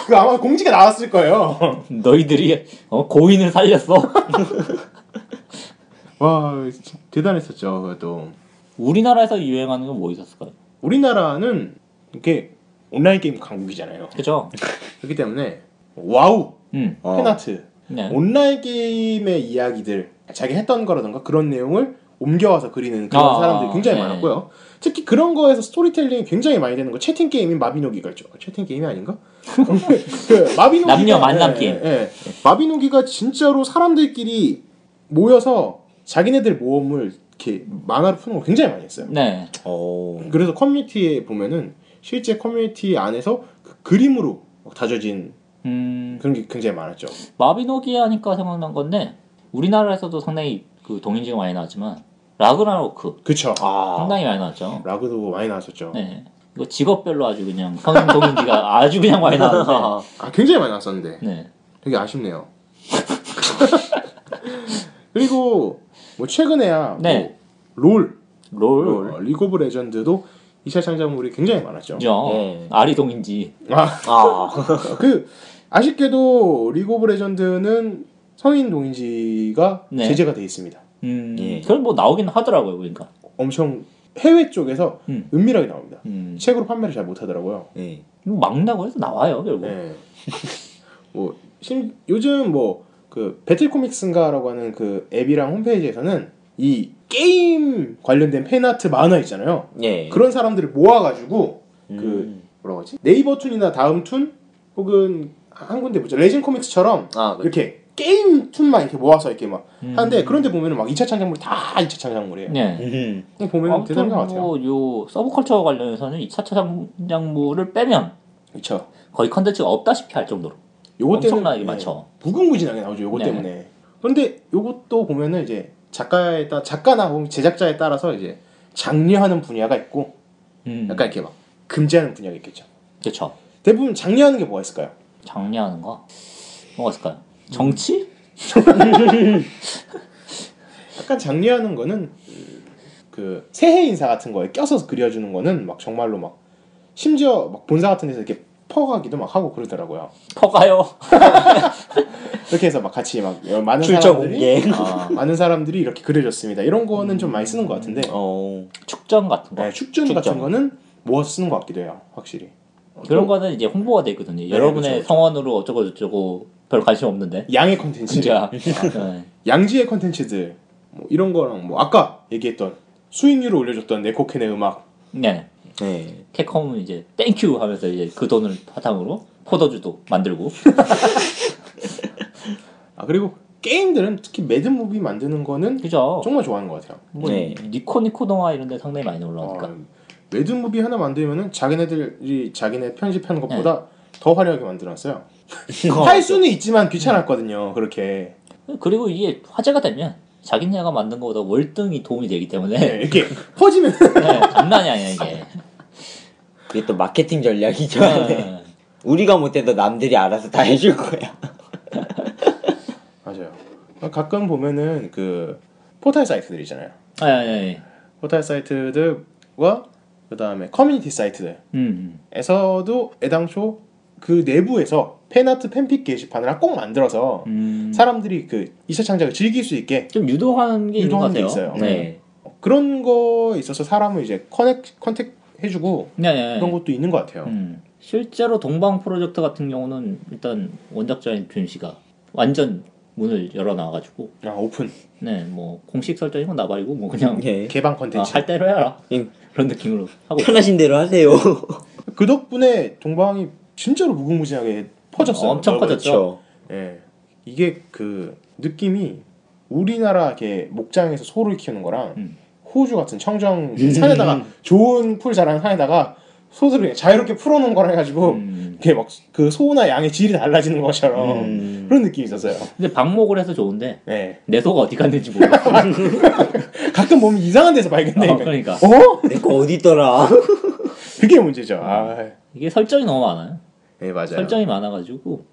그 아마 공지가 나왔을 거예요. 너희들이 어, 고인을 살렸어. 와 대단했었죠 그것도. 우리나라에서 유행하는 건 뭐 있었을까요? 우리나라는 이렇게 온라인 게임 강국이잖아요. 그죠? 그렇기 때문에 와우 음. 어. 네. 온라인 게임의 이야기들 자기 했던 거라던가 그런 내용을 옮겨와서 그리는 그런 아, 사람들이 굉장히 네. 많았고요. 특히 그런 거에서 스토리텔링이 굉장히 많이 되는 거 채팅 게임인 마비노기가 있죠. 채팅 게임이 아닌가? 그 마비노기가 남녀 만남 예, 게임. 예, 예. 마비노기가 진짜로 사람들끼리 모여서 자기네들 모험을 이렇게 만화로 푸는 거 굉장히 많이 했어요. 네. 어. 그래서 커뮤니티에 보면은 실제 커뮤니티 안에서 그 그림으로 막 다져진 음. 그런 게 굉장히 많았죠. 마비노기 하니까 생각난 건데 우리나라에서도 상당히 그 동인지가 많이 나왔지만 라그나로크 그쵸. 아. 상당히 많이 나왔죠. 라그도 많이 나왔었죠. 네. 이거 직업별로 아주 그냥 성인 동인지가 아주 그냥 많이 나왔는데. 아 굉장히 많이 나왔었는데 네. 되게 아쉽네요. 그리고 뭐 최근에야 네. 뭐 롤, 롤. 어, 리그 오브 레전드도 2차 창작물이 굉장히 많았죠. 네. 아리 동인지. 아, 아. 그 아쉽게도 리그 오브 레전드는 성인 동인지가 네. 제재가 돼 있습니다. 음. 예. 그건 뭐 나오긴 하더라고요, 그러니까. 엄청 해외 쪽에서 음. 은밀하게 나옵니다. 음. 책으로 판매를 잘 못하더라고요. 네. 뭐 막나고 해서 나와요, 결국. 네. 뭐 심, 요즘 뭐 그 배틀 코믹스인가라고 하는 그 앱이랑 홈페이지에서는 이 게임 관련된 팬아트 만화 있잖아요. 예. 그런 사람들을 모아가지고 그 음. 뭐라고 하지? 네이버 툰이나 다음 툰 혹은 한 군데 보죠. 레진 코믹스처럼 아, 그- 이렇게 게임 툰만 이렇게 모아서 이렇게 막 음. 하는데 그런데 보면은 막 2차 창작물이 다 2차 창작물이에요. 네. 음. 보면 대단한 것 같아요. 뭐요 서브컬처 관련해서는 2차 창작물을 빼면 그렇죠. 거의 컨텐츠가 없다시피 할 정도로 요것 엄청나게 때문에 많죠. 무궁무진하게 나오죠. 요것 네. 때문에. 그런데 요것도 보면은 이제 작가에 따 작가나 제작자에 따라서 이제 장려하는 분야가 있고 음. 약간 이렇게 막 금지하는 분야가 있겠죠. 그렇죠. 대부분 장려하는 게 뭐가 있을까요? 장려하는 거 뭐가 있을까요? 정치? 약간 장려하는 거는 음, 그 새해 인사 같은 거에 껴서 그려주는 거는 막 정말로 막 심지어 막 본사 같은 데서 이렇게 퍼가기도 막 하고 그러더라고요. 퍼가요. 이렇게 해서 막 같이 막 많은 사람들이. 아, 많은 사람들이 이렇게 그려줬습니다. 이런 거는 좀 많이 쓰는 것 같은데 어. 축전 같은 거. 네, 축전, 축전. 같은 거는 모아서 쓰는 것 같기도 해요. 확실히. 그런 또 거는 이제 홍보가 돼 있거든요. 여러분의 그렇죠. 성원으로 어쩌고 저쩌고 별 관심 없는데. 양의 컨텐츠. 네. 양지의 컨텐츠들 뭐 이런 거랑 뭐 아까 얘기했던 수익률을 올려줬던 네코켄의 음악 네. 네. 캡콤은 이제 thank you 하면서 이제 그 돈을 바탕으로 포도주도 만들고. 아 그리고 게임들은 특히 매드무비 만드는 거는 그죠? 정말 좋아하는 것 같아요. 뭐 네. 니코 니코 동화 이런 데 상당히 많이 올라오니까. 어, 매드무비 하나 만들면은 자기네들이 자기네 편집하는 것보다 더 화려하게 만들었어요. 할 수는 있지만 귀찮았거든요. 그렇게 그리고 이게 화제가 되면 자기네가 만든 것보다 월등히 도움이 되기 때문에 네, 이렇게 퍼지면 네, 장난이 아니야 이게. 그게 또 마케팅 전략이죠. 네. 우리가 못해도 남들이 알아서 다 해줄 거야. 맞아요. 가끔 보면은 그 포털 사이트들 있잖아요. 아, 아, 아, 포털 사이트들과 그 다음에 커뮤니티 사이트들에서도 음. 애당초 그 내부에서 팬아트 팬픽 게시판을 꼭 만들어서 음. 사람들이 그 2차 창작을 즐길 수 있게 좀 유도하는 게 있는 것 유도하는 게 같아요. 있어요. 네. 그런 거에 있어서 사람을 이제 connect contact 해주고 네. 네. 그런 것도 있는 것 같아요. 음. 실제로 동방 프로젝트 같은 경우는 일단 원작자인 준 씨가 완전 문을 열어놔가지고 아 오픈 네뭐 공식 설정이고 나발이고 뭐 그냥 예. 개방 아, 컨텐츠. 할 대로 해라 응. 그런 느낌으로 하고. 편하신 대로 하세요. 그 덕분에 동방이 진짜로 무궁무진하게 퍼졌어요. 엄청 커졌죠. 그렇죠. 예. 이게 그 느낌이 우리나라 이렇게 목장에서 소를 키우는 거랑 음. 호주 같은 청정 산에다가 좋은 풀 자라는 산에다가 소들을 자유롭게 풀어놓은 거라 해가지고 음. 이게 막 그 소나 양의 질이 달라지는 것처럼 음. 그런 느낌이 있었어요. 근데 방목을 해서 좋은데 예. 내 소가 어디 갔는지 모르겠어. 가끔 보면 이상한 데서 발견돼. 어, 그러니까 어? 내 거 어디 있더라. 그게 문제죠. 아, 이게 설정이 너무 많아요. 네 맞아요. 설정이 많아가지고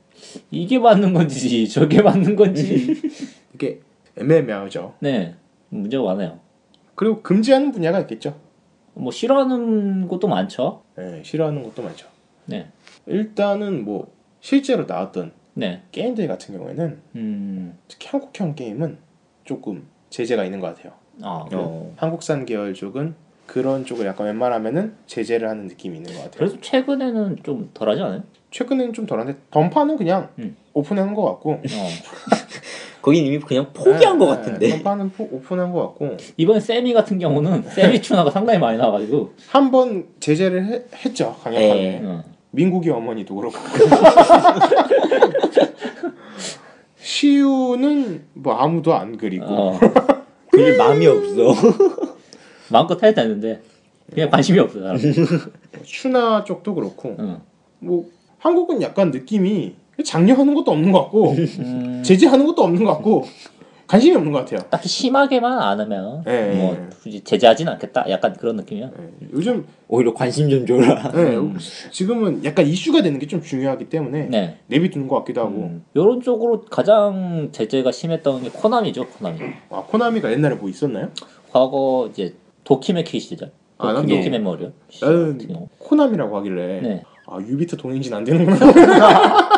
이게 맞는 건지 저게 맞는 건지 이게 애매모호하죠. 네 문제가 많아요. 그리고 금지하는 분야가 있겠죠. 뭐 싫어하는 것도 많죠. 예, 싫어하는 것도 많죠. 네, 일단은 뭐 실제로 나왔던 네, 게임들 같은 경우에는 음, 특히 한국형 게임은 조금 제재가 있는 것 같아요. 아, 어. 한국산 계열 쪽은 그런 쪽을 약간 웬만하면은 제재를 하는 느낌이 있는 것 같아요. 그래서 최근에는 좀 덜하지 않아요? 최근에는 좀 덜한데 던파는 그냥 음. 오픈한 것 같고 어. 거긴 이미 그냥 포기한 것 네, 같은데. 던파는 포- 오픈한 것 같고 이번 세미 같은 경우는 세미 튜나가 상당히 많이 나와가지고 한 번 제재를 해- 했죠 강력하게. 예. 어. 민국이 어머니도 그렇고. 시우는 뭐 아무도 안 그리고 어, 그릴 마음이 없어. 마음껏 해야 되는데 그냥 관심이 없어 나는. 추나 쪽도 그렇고 어. 뭐 한국은 약간 느낌이 장려하는 것도 없는 것 같고 음, 제재하는 것도 없는 것 같고 관심이 없는 것 같아요. 딱히 심하게만 안 하면 예, 뭐 예. 굳이 제재하진 않겠다. 약간 그런 느낌이야. 예, 요즘 오히려 관심 좀 줘라. 예, 음. 지금은 약간 이슈가 되는 게 좀 중요하기 때문에 네. 내비두는 것 같기도 하고 음, 이런 쪽으로 가장 제재가 심했던 게 코나미죠. 코나미. 아 코나미가 옛날에 뭐 있었나요? 과거 이제 도키메키 시절. 아, 난 도키 예. 메모리요. 나는 같은 경우. 코나미라고 하길래 네. 아 유비트 동인진 안 되는구나.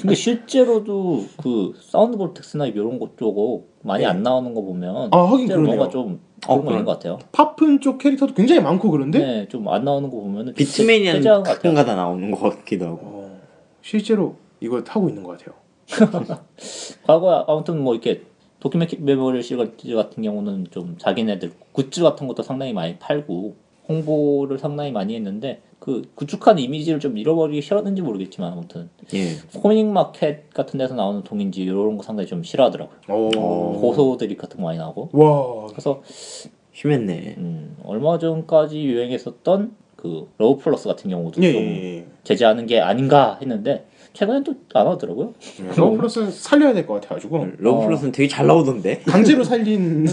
근데 실제로도 그 사운드 볼텍스나 이런 것 쪽고 많이 안 나오는 거 보면 아 하긴 그러네요. 뭔가 좀 어, 그런 거 있는 것 같아요. 파픈 쪽 캐릭터도 굉장히 많고 그런데 네, 좀 안 나오는 거 비트맨이는 것 같아요. 가끔가다 나오는 것 같기도 하고. 어, 실제로 이걸 하고 있는 것 같아요. 과거에 아무튼 뭐 이렇게 도키메키 메모리 시리즈 같은 경우는 좀 자기네들 굿즈 같은 것도 상당히 많이 팔고 홍보를 상당히 많이 했는데 그 구축한 이미지를 좀 잃어버리기 싫었는지 모르겠지만 아무튼 예. 코믹 마켓 같은 데서 나오는 동인지 이런 거 상당히 좀 싫어하더라고요. 오. 고소 드립 같은 거 많이 나오고 와. 그래서 심했네. 음, 얼마 전까지 유행했었던 그 러브 플러스 같은 경우도 예, 좀 예, 예. 제재하는 게 아닌가 했는데 최근엔 또 안 하더라고요. 네, 러브플러스는 살려야 될 것 같아가지고 러브플러스는 되게 잘 나오던데. 강제로 살린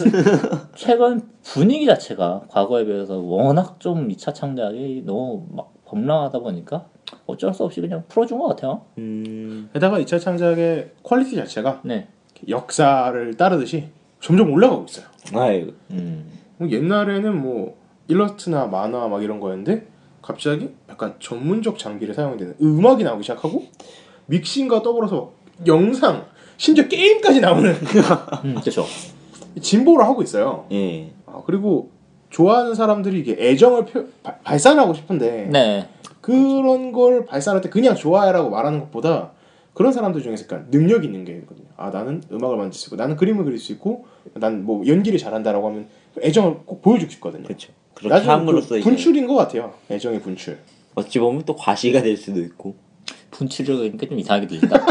최근 분위기 자체가 과거에 비해서 워낙 좀 2차 창작이 너무 막 범람하다 보니까 어쩔 수 없이 그냥 풀어준 것 같아요. 음. 게다가 2차 창작의 퀄리티 자체가 네. 역사를 따르듯이 점점 올라가고 있어요. 아이고. 음. 뭐 옛날에는 뭐 일러스트나 만화 막 이런 거였는데 갑자기 약간 전문적 장비를 사용되는 음악이 나오기 시작하고 믹싱과 더불어서 영상 심지어 게임까지 나오는 음, 그렇죠. 진보를 하고 있어요. 예. 아, 그리고 좋아하는 사람들이 이게 애정을 표- 발- 발산하고 싶은데 네. 그런 걸 발산할 때 그냥 좋아해라고 말하는 것보다 그런 사람들 중에서 약간 능력 있는 게 있거든요. 아 나는 음악을 만들 수 있고 나는 그림을 그릴 수 있고 난 뭐 연기를 잘한다라고 하면 애정을 꼭 보여주고 싶거든요. 그렇죠. 그렇게 함으로써 그 분출인 것 같아요. 애정의 분출. 어찌 보면 또 과시가 될 수도 있고. 분출을 그러니까 좀 이상하게 들린다.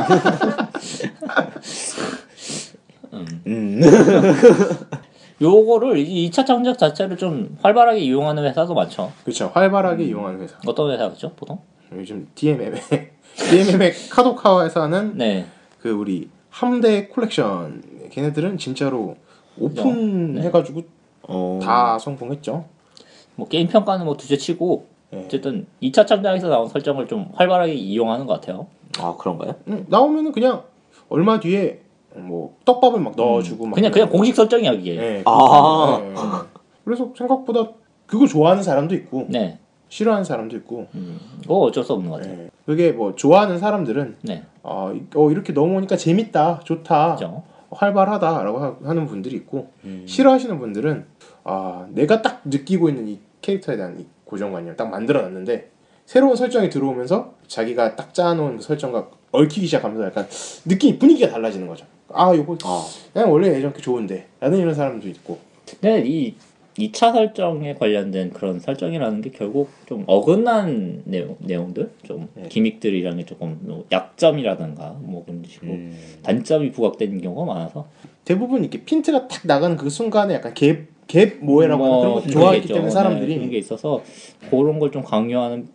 음. 요거를 이 2차 창작 자체를 좀 활발하게 이용하는 회사도 많죠. 그렇죠. 활발하게 이용하는 회사. 어떤 회사겠죠, 보통? 요즘 DMM의 DMM의 카도카와 회사는 네. 그 우리 함대 콜렉션 걔네들은 진짜로 오픈 네. 해가지고 어. 다 성공했죠. 뭐 게임 평가는 뭐 두째치고 네. 어쨌든 2차 창작에서 나온 설정을 좀 활발하게 이용하는 것 같아요. 아 그런가요? 응, 나오면은 그냥 얼마 뒤에 뭐 떡밥을 막 넣어주고 막 그냥 그냥 공식 설정이야 이게. 네, 아. 네, 네. 그래서 생각보다 그거 좋아하는 사람도 있고 네. 싫어하는 사람도 있고 음, 그거 어쩔 수 없는 것 같아요. 네. 그게 뭐 좋아하는 사람들은 네. 어, 이- 어, 이렇게 넘어오니까 재밌다 좋다 그죠? 활발하다라고 하- 하는 분들이 있고 음. 싫어하시는 분들은 아 내가 딱 느끼고 있는 이 캐릭터에 대한 이 고정관념을 딱 만들어놨는데 새로운 설정이 들어오면서 자기가 딱 짜놓은 그 설정과 얽히기 시작하면서 약간 느낌 분위기가 달라지는 거죠. 아 요거 아. 그냥 원래 예전 게 좋은데 라는 이런 사람도 있고 근데 이 2차 설정에 관련된 그런 설정이라는 게 결국 좀 어긋난 내용, 내용들, 좀 네. 기믹들이라는 게 조금 뭐 약점이라든가 뭐 그런 식으로 음. 단점이 부각되는 경우가 많아서 대부분 이렇게 핀트가 탁 나가는 그 순간에 약간 gap, gap 萌え라고 하는 그런 것도 좋아했기 있죠. 때문에 네, 사람들이 그런 게 있어서 그런 걸 좀 강요하는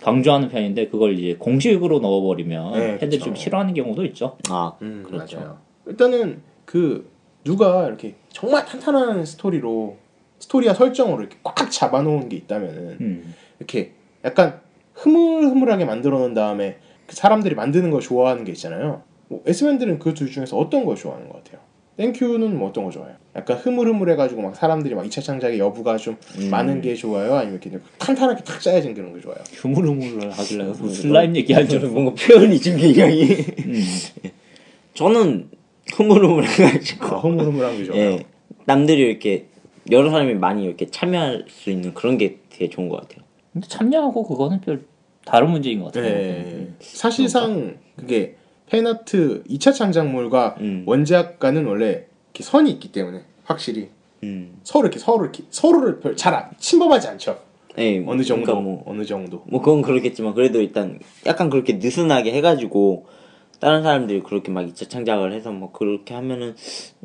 강조하는 편인데 그걸 이제 공식으로 넣어버리면 네, 팬들이 그쵸. 좀 싫어하는 경우도 있죠. 아 음, 그렇죠. 맞아요. 일단은 그 누가 이렇게 정말 탄탄한 스토리로 스토리와 설정으로 이렇게 꽉 잡아놓은 게 있다면은 음. 이렇게 약간 흐물흐물하게 만들어 놓은 다음에 사람들이 만드는 걸 좋아하는 게 있잖아요. 뭐 S맨들은 그 둘 중에서 어떤 걸 좋아하는 것 같아요? 땡큐는 뭐 어떤 거 좋아해요? 약간 흐물흐물해가지고 막 사람들이 막 2차 창작의 여부가 좀 음. 많은 게 좋아요? 아니면 이렇게 탄탄하게 탁 짜여진 그런 게 좋아요? 휴무르무를 하길래 무슨 슬라임 얘기하는 줄. 뭔가 표현이 좀 굉장히 음. 저는 흐물흐물해가지고 아, 흐물흐물한 게 좋아요. 예 남들이 이렇게 여러 사람이 많이 이렇게 참여할 수 있는 그런 게 되게 좋은 것 같아요. 근데 참여하고 그거는 별 다른 문제인 것 같아요. 네. 사실상 그게 팬아트 2차 창작물과 음. 원작과는 원래 이렇게 선이 있기 때문에 확실히 음. 서로 이렇게 서로 이렇게 서로를 별- 잘 안- 침범하지 않죠. 예, 어느 정도 그러니까 뭐, 어느 정도. 뭐 그건 그렇겠지만 그래도 일단 약간 그렇게 느슨하게 해가지고 다른 사람들이 그렇게 막 2차 창작을 해서 뭐 그렇게 하면은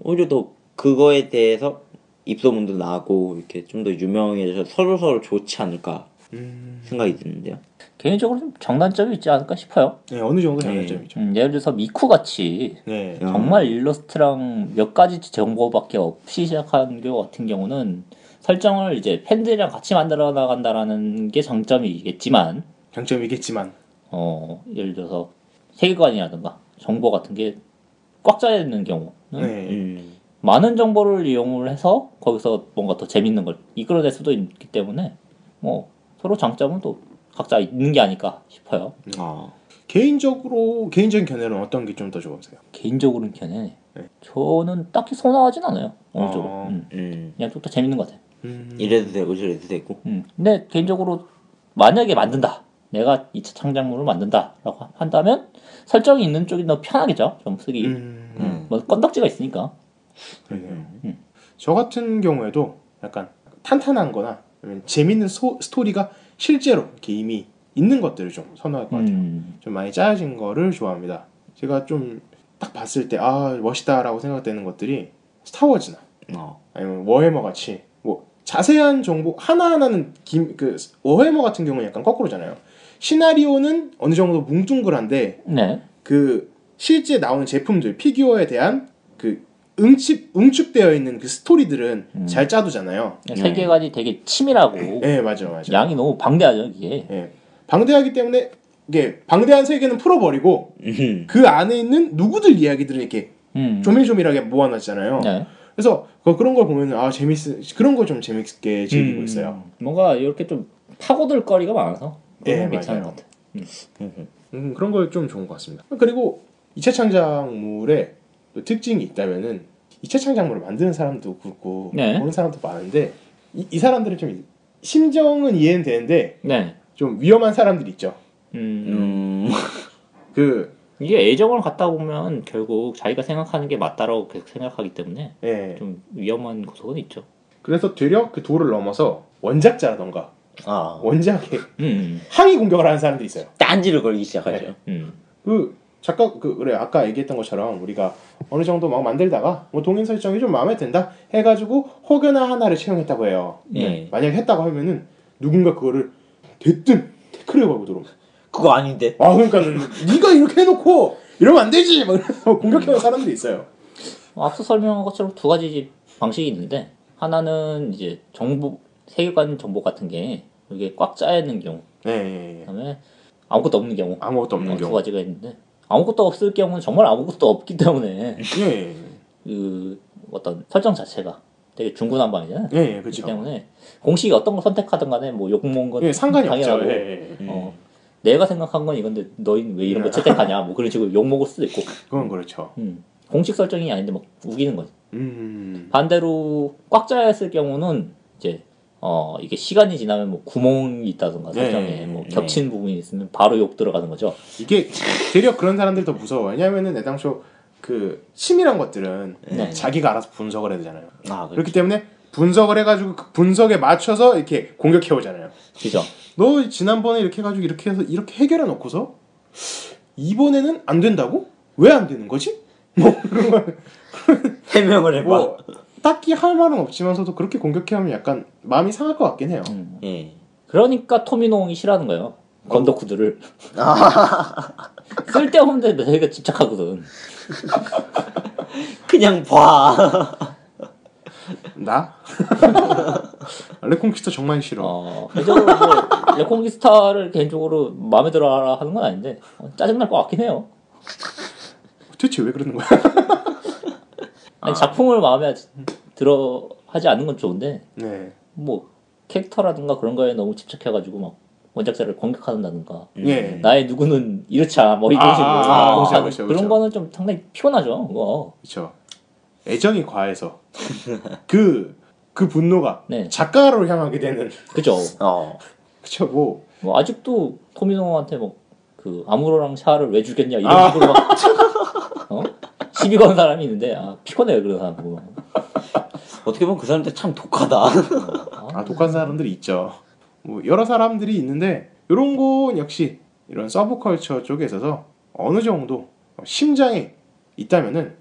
오히려 더 그거에 대해서 입소문도 나고 이렇게 좀 더 유명해져서 서로 서로 좋지 않을까 음, 생각이 드는데요. 개인적으로 좀 장단점이 있지 않을까 싶어요. 네, 어느 정도 네. 장단점이죠. 음, 예를 들어서 미쿠 같이 네. 어. 정말 일러스트랑 몇 가지 정보밖에 없이 시작한 경우 같은 경우는 설정을 이제 팬들이랑 같이 만들어 나간다라는 게 장점이겠지만 장점이겠지만 어 예를 들어서 세계관이라든가 정보 같은 게 꽉 짜여 있는 경우는 네. 음. 많은 정보를 이용을 해서 거기서 뭔가 더 재밌는 걸 이끌어낼 수도 있기 때문에 뭐 서로 장점은 또 각자 있는 게 아닐까 싶어요. 아, 개인적으로 개인적인 견해는 어떤 게 좀 더 좋으세요? 개인적으로는 견해. 네. 저는 딱히 선호하진 않아요. 어느 어. 쪽으로. 음. 음. 그냥 좀 더 재밌는 것 같아요. 음, 이래도 되고 저래도 되고. 음. 근데 개인적으로 만약에 만든다. 내가 2차 창작물을 만든다라고 한다면 설정이 있는 쪽이 더 편하겠죠. 좀 쓰기. 음, 음. 뭐 건덕지가 있으니까. 그러네요. 음. 저 같은 경우에도 약간 탄탄한거나 재밌는 소- 스토리가 실제로 이렇게 이미 있는 것들을 좀 선호할 것 같아요. 음. 좀 많이 짜여진 거를 좋아합니다. 제가 좀 딱 봤을 때 아 멋있다라고 생각되는 것들이 스타워즈나 어. 아니면 워해머 같이 뭐 자세한 정보 하나하나는 김, 그 워해머 같은 경우는 약간 거꾸로잖아요. 시나리오는 어느 정도 뭉뚱그란데 네. 그 실제 나오는 제품들 피규어에 대한 그 응축 응축되어 있는 그 스토리들은 음. 잘 짜두잖아요. 세계관이 되게 치밀하고 네 맞아 맞아. 양이 너무 방대하죠 이게. 예 방대하기 때문에 이게 방대한 세계는 풀어버리고 음. 그 안에 있는 누구들 이야기들을 이렇게 음. 조밀조밀하게 모아놨잖아요. 네. 그래서 그- 그런 걸 보면 아 재밌 그런 걸좀 재밌게 즐기고 음. 있어요. 뭔가 이렇게 좀 파고들 거리가 많아서 예, 건 괜찮은 맞아요. 것 같아요. 음, 그런 걸 좀 좋은 것 같습니다. 그리고 2차 창작물의 또 특징이 있다면은 2차 창작물을 만드는 사람도 그렇고 네. 보는 사람도 많은데 이, 이 사람들은 좀 심정은 이해는 되는데 네. 좀 위험한 사람들이 있죠. 음. 음. 그 이게 애정을 갖다 보면 결국 자기가 생각하는 게 맞다라고 계속 생각하기 때문에 예. 좀 위험한 구석은 있죠. 그래서 되려 그 도를 넘어서 원작자라던가 아. 원작에 음. 항의 공격을 하는 사람들이 있어요. 딴지를 걸기 시작하죠. 음. 그 작가 그 그래 아까 얘기했던 것처럼 우리가 어느 정도 막 만들다가 뭐 동인 설정이 좀 마음에 든다 해가지고 혹여나 하나를 채용했다고 해요. 예. 만약 했다고 하면은 누군가 그거를 대뜸 태클을 걸고 들어오면 그거 아닌데. 아 그러니까는 네가 이렇게 해놓고 이러면 안 되지 막 이러면서 공격하는 사람들이 있어요. 앞서 설명한 것처럼 두 가지 방식이 있는데 하나는 이제 정보 세계관 정보 같은 게 이게 꽉 짜여 있는 경우, 네, 예, 예. 그다음에 아무것도 없는 경우, 아무것도 없는 네, 두 경우. 가지가 있는데 아무것도 없을 경우는 정말 아무것도 없기 때문에 예, 예, 그 어떤 설정 자체가 되게 중구난방이잖아요. 예, 예, 그렇기 그렇죠. 때문에 공식이 어떤 걸 선택하든 간에 뭐 욕먹은 건 예, 상관이 없죠. 당연하고 예, 예. 어, 내가 생각한 건 이건데 너희는 왜 이런 거 채택하냐 뭐 그런 식으로 욕먹을 수도 있고 그건 그렇죠. 음, 공식 설정이 아닌데 막 우기는 거지 음, 반대로 꽉 짜여 있을 경우는 이제 어 이게 시간이 지나면 뭐 구멍이 있다던가 네, 설정에 뭐 네. 겹친 부분이 있으면 바로 욕 들어가는 거죠 이게 되려 그런 사람들이 더 무서워. 왜냐하면은 애당초 그 치밀한 것들은 네. 자기가 알아서 분석을 해야 되잖아요. 아, 그래. 그렇기 때문에 분석을 해가지고 그 분석에 맞춰서 이렇게 공격해 오잖아요. 그죠 너 지난번에 이렇게 해가지고 이렇게 해서 이렇게 해결해 놓고서 이번에는 안 된다고? 왜 안 되는 거지? 뭐 그런 거 해명을 해봐. 뭐 딱히 할 말은 없지만서도 그렇게 공격해 오면 약간 마음이 상할 것 같긴 해요. 음. 예. 그러니까 토미노홍이 싫어하는 거예요 건덕후들을 쓸데없는데 저희가 집착하거든 그냥 봐. 나? 레콘키스터 정말 싫어. 어, 개인적으로 뭐 레콘기스타를 개인적으로 마음에 들어 하는 건 아닌데 어, 짜증날 것 같긴 해요. 도대체 왜 그러는 거야? 아니, 작품을 마음에 들어 하지 않는 건 좋은데 네. 뭐 캐릭터라든가 그런 거에 너무 집착해가지고 막 원작자를 공격한다든가 예. 나의 누구는 이렇자 뭐 이런 아, 식으로 아, 아, 그렇죠, 그렇죠, 그런 그렇죠. 거는 좀 상당히 피곤하죠. 그거. 그렇죠. 애정이 과해서 그, 그 분노가 네. 작가로 향하게 되는. 그죠. 어. 그쵸, 뭐. 뭐 아직도 토미노한테 뭐 그 아무로랑 샤를 왜 주겠냐 이런 아. 식으로 막 어? 시비 거는 사람이 있는데 아 피곤해요 그런 사람 보면. 어떻게 보면 그 사람들 참 독하다. 아, 독한 사람들이 있죠. 뭐, 여러 사람들이 있는데, 요런 건 역시 이런 서브컬처 쪽에 있어서 어느 정도 심장이 있다면은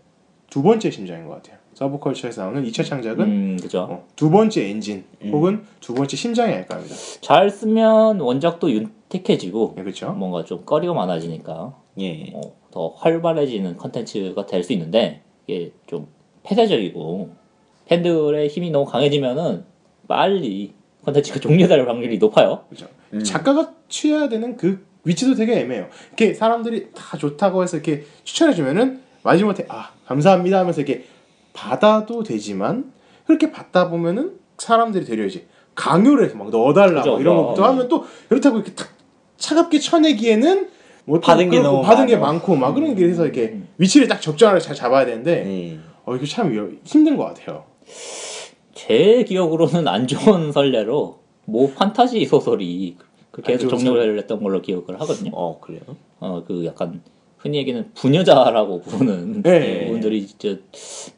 두 번째 심장인 것 같아요. 서브컬처에서 나오는 2차 창작은 음 그죠. 어, 두 번째 엔진 혹은 두 번째 심장이 아닐까 합니다. 잘 쓰면 원작도 윤택해지고 예, 그렇죠. 뭔가 좀 거리가 많아지니까 예. 어, 더 활발해지는 컨텐츠가 될 수 있는데 이게 좀 폐쇄적이고 팬들의 힘이 너무 강해지면은 빨리 컨텐츠가 종료될 확률이 높아요. 그렇죠. 작가가 취해야 되는 그 위치도 되게 애매해요. 이렇게 사람들이 다 좋다고 해서 이렇게 추천해 주면은 마지못해 아 감사합니다 하면서 이렇게 받아도 되지만 그렇게 받다 보면은 사람들이 되려 이제 강요를 해서 막 넣어달라 그죠. 고 이런 어. 것부터 하면 또 그렇다고 이렇게 탁 차갑게 쳐내기에는 뭐또 받은 게 너무 받은 게. 많고 막 그런 게 해서 이렇게 음. 위치를 딱 적절하게 잘 잡아야 되는데 예. 어 이거 참 힘든 것 같아요. 제 기억으로는 안 좋은 선례로 모 판타지 소설이 그렇게 해서 종료를 했던 걸로 기억을 하거든요. 어 그래요? 어 그 약간 흔히 얘기는 부녀자라고 부르는 네. 분들이 진짜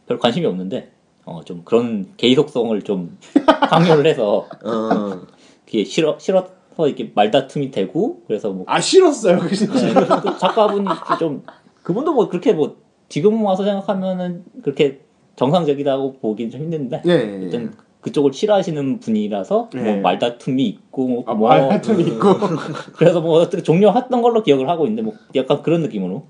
별 관심이 없는데 어 좀 그런 개이속성을 좀 강요를 해서 어. 그게 싫어 싫어 서 이렇게 말다툼이 되고 그래서 뭐 아 싫었어요. 그래서 네, 그 작가분이 좀 그분도 뭐 그렇게 뭐 지금 와서 생각하면은 그렇게 정상적이라고 보긴 좀 힘든데 예, 예, 예. 어쨌든 그쪽을 싫어하시는 분이라서 네. 뭐 말다툼이 있고 아, 뭐 말하여튼 있고 그래서 뭐 어떻게 종료했던 걸로 기억을 하고 있는데 뭐 약간 그런 느낌으로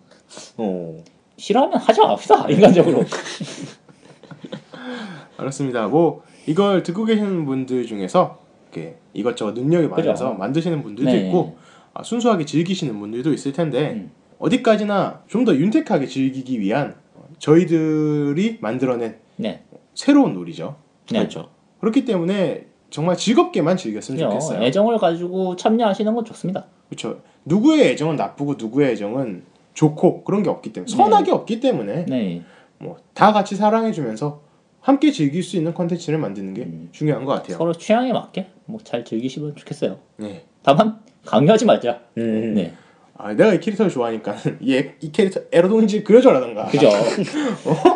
어. 싫어하면 하지 맙시다 인간적으로 알았습니다. 뭐 이걸 듣고 계시는 분들 중에서 이렇게 이것저것 능력이 그죠. 많아서 만드시는 분들도 네. 있고 아, 순수하게 즐기시는 분들도 있을 텐데 음. 어디까지나 좀 더 윤택하게 즐기기 위한 어, 저희들이 만들어낸 네 새로운 놀이죠. 네. 그렇죠. 그렇기 때문에 정말 즐겁게만 즐겼으면 그죠. 좋겠어요. 애정을 가지고 참여하시는 건 좋습니다 그렇죠. 누구의 애정은 나쁘고 누구의 애정은 좋고 그런 게 없기 때문에 선악이 없기 때문에 네뭐다 같이 사랑해주면서 함께 즐길 수 있는 컨텐츠를 만드는 게 음. 중요한 것 같아요. 서로 취향에 맞게 뭐 잘 즐기시면 좋겠어요 네. 다만 강요하지 말자 음. 네 아, 내가 이 캐릭터를 좋아하니까 얘, 이 캐릭터 에로동인지 그려줘라던가. 그죠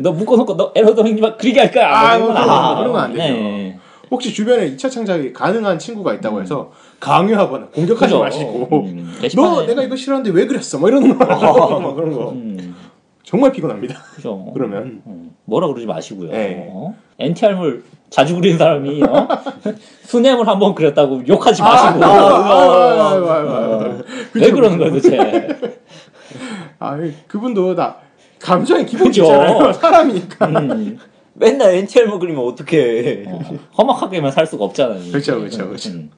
너 묶어놓고 너 에러더링만 그리게 할 거야 아, 뭐 이런 그런 건 거, 그런 건안 되죠. 네. 혹시 주변에 2차 창작이 가능한 친구가 있다고 해서 강요하거나 공격하지 그죠. 마시고 음, 너. 내가 이거 싫어하는데 왜 그랬어? 뭐 이러는 거 막 그런 거 음, 정말 피곤합니다. 그죠 그러면 음, 뭐라 그러지 마시고요. 네. 어? NTR물 자주 그리는 사람이 어? 수냄을 한번 그렸다고 욕하지 마시고 아, 어. 어. 왜 그러는 거야 도대체? 아, 그분도 다 감정의 기본이 그죠. 있잖아요. 사람이니까. 음, 맨날 NTR만 그리면 어떡해. 어, 험악하게만 살 수가 없잖아요. 그렇죠, 그렇죠, 그렇죠. 음,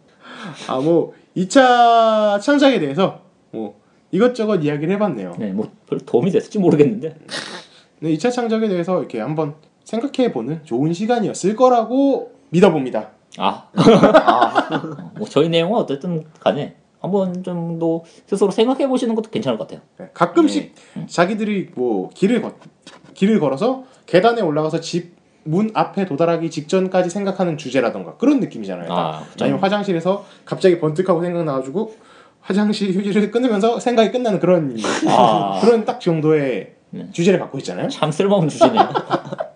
아, 뭐 2차 창작에 대해서 뭐 이것저것 이야기를 해봤네요. 네, 뭐 별 도움이 됐을지 모르겠는데 네, 2차 창작에 대해서 이렇게 한번 생각해보는 좋은 시간이었을 거라고 믿어봅니다. 아, 어, 뭐 저희 내용은 어쨌든 간에 한번 정도 스스로 생각해 보시는 것도 괜찮을 것 같아요. 네, 가끔씩 자기들이 뭐 길을 걷, 길을 걸어서 계단에 올라가서 집 문 앞에 도달하기 직전까지 생각하는 주제라던가 그런 느낌이잖아요. 아. 아니면 화장실에서 갑자기 번뜩하고 생각나가지고 화장실 휴지를 끊으면서 생각이 끝나는 그런 아. 그런 딱 정도의 네. 주제를 갖고 있잖아요. 참 쓸모없는 주제네요.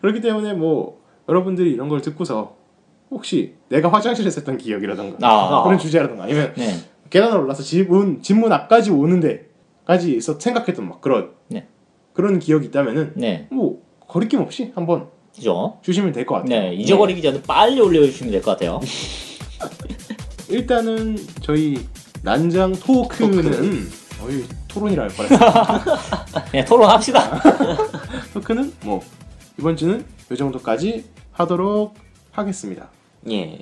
그렇기 때문에 뭐 여러분들이 이런 걸 듣고서 혹시 내가 화장실에서 했던 기억이라던가 아. 그런 주제라던가 아니면 네, 계단을 올라서 집문 집문 앞까지 오는데까지 있어 생각했던 막 그런 네. 그런 기억이 있다면은 네, 뭐 거리낌 없이 한번 그죠. 주시면 될 것 같아요. 네, 잊어버리기 전에 빨리 올려주시면 될 것 같아요. 일단은 저희 난장 토크는 어이 토론이라 할 뻔했어. 그냥 토론합시다. 토크는 뭐 이번 주는 이 정도까지 하도록 하겠습니다. 예.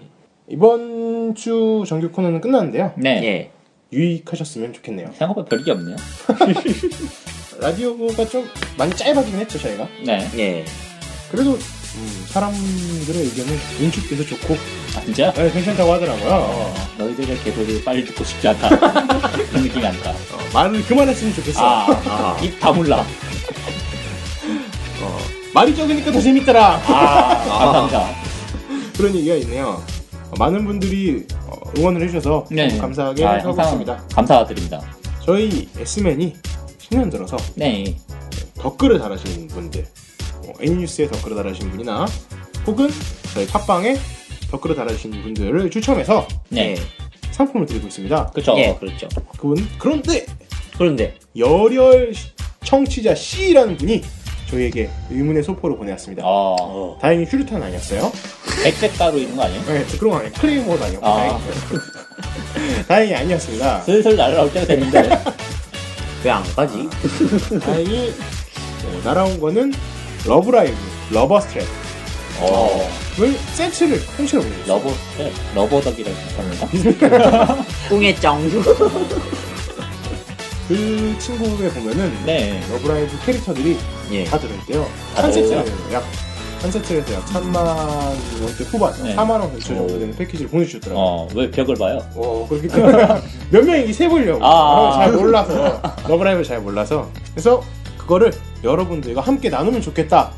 이번 주 정규 코너는 끝났는데요. 네. 예. 유익하셨으면 좋겠네요. 생각보다 별게 없네요. 라디오가 좀 많이 짧아지긴 했죠, 저희가. 네. 예. 그래도 음, 사람들의 의견은 응축돼서 좋고 아, 진짜? 네, 괜찮다고 하더라고요. 어, 너희들의 개소리 빨리 듣고 싶지 않다. 그런 느낌이 안 나. 어, 말을 그만했으면 좋겠어. 아, 아. 입 다물라. 어, 말이 적으니까 더 재밌더라. 아, 감사합니다. 그런 얘기가 있네요. 어, 많은 분들이 어, 응원을 해주셔서 네. 감사하게 아, 하고 있습니다. 감사드립니다. 저희 S맨이 10년 들어서 네. 댓글을 달아주신 분들, 어, A뉴스에 댓글을 달아주신 분이나 혹은 저희 팟빵에 댓글을 달아주신 분들을 추첨해서 네. 예. 상품을 드리고 있습니다. 그쵸. 예, 그렇죠. 그분 그런데 그런데 열혈 청취자 C라는 분이 저희에게 의문의 소포를 보내왔습니다. 어, 다행히 휴류탄 아니었어요. 백색 가루 있는 거 아니에요? 네, 그런 거 아니에요. 크레이머도 아니었고 아. 다행히. 다행히 아니었습니다. 슬슬 날아올 때가 됐는데. 왜 안 가지? 다행히 어, 날아온 거는 러브라이브 rubber strap을 어, 세트를 통째로 보내줬어요. rubber, 네, 러버덕이라고 하는가? 꽁해짱. 그 친구에 보면은 네. 러브라이브 캐릭터들이 예. 다 들어있대요. 아, 한 진짜요? 세트에 약, 한 세트에서 약 3만 원대 후반, 네. 4만 원 근처 정도 오. 되는 패키지를 보내주셨더라고요. 어, 왜 벽을 봐요? 어, 그렇기 때문에 몇 명이 세보려고. 아. 어, 잘 몰라서. 러브라이브를 잘 몰라서. 그래서 그거를 여러분들과 함께 나누면 좋겠다.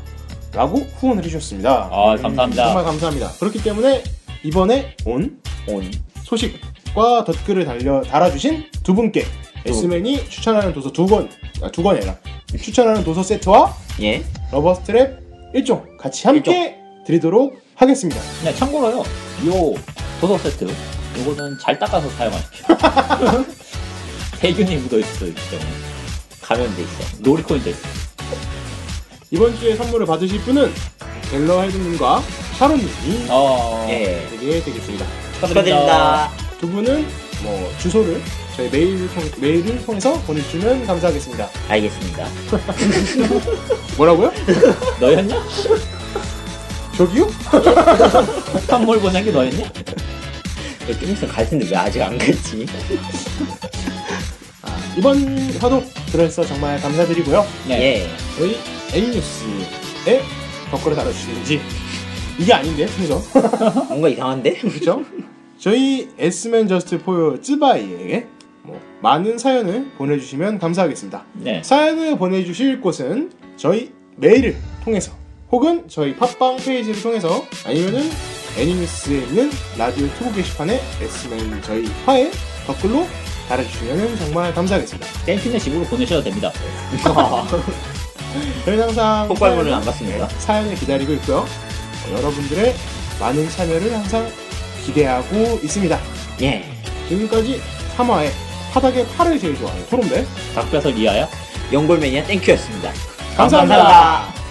라고 후원을 해주셨습니다. 아, 감사합니다. 정말 감사합니다. 그렇기 때문에 이번에 온 온. 소식과 댓글을 달려, 달아주신 두 분께 S맨이 추천하는 도서 두 권, 아, 두 권이 아니라 추천하는 도서 세트와 예. rubber strap 1종 같이 함께 드리도록 하겠습니다. 네, 참고로요. 요 도서 세트, 요거는 잘 닦아서 사용하십시오. 세균이 때문에. 감염돼 있어. 놀이코인도 있어. 이번 주에 선물을 받으실 분은 갤러 헤드님과 샤론님이 어, 예. 되게 되겠습니다. 축하드립니다. 두 분은 뭐 주소를 저희 메일 통, 메일을 통해서 보내주시면 감사하겠습니다. 알겠습니다. 뭐라고요? 너였냐? 저기요? 선물 보낸 게 너였냐? 좀 있으면 갈 텐데 왜 아직 안 갔지? 이번 화도 들어주셔서 정말 감사드리고요. 네. 예. 저희 A뉴스에 댓글을 달아주시는지 이게 아닌데 순서 뭔가 이상한데? 그렇죠? 저희 S맨 저스트 포요 쯔바이에게 뭐 많은 사연을 보내주시면 감사하겠습니다. 네. 사연을 보내주실 곳은 저희 메일을 통해서 혹은 저희 팟빵 페이지를 통해서 아니면은 애니미스에 있는 라디오 투고 게시판에 S맨 저희 화에 댓글로 달아주시면 정말 감사하겠습니다. 땡큐네 식으로 보내셔도 됩니다. 저희는 항상 폭발물은 안 받습니다. 사연을 기다리고 있고요. 어, 여러분들의 많은 참여를 항상 기대하고 있습니다. 예. 지금까지 3화에 바닥에 팔을 제일 좋아하는 토론배 박뼈서 리아야? 연골매니아 땡큐였습니다. 감사합니다. 감사합니다.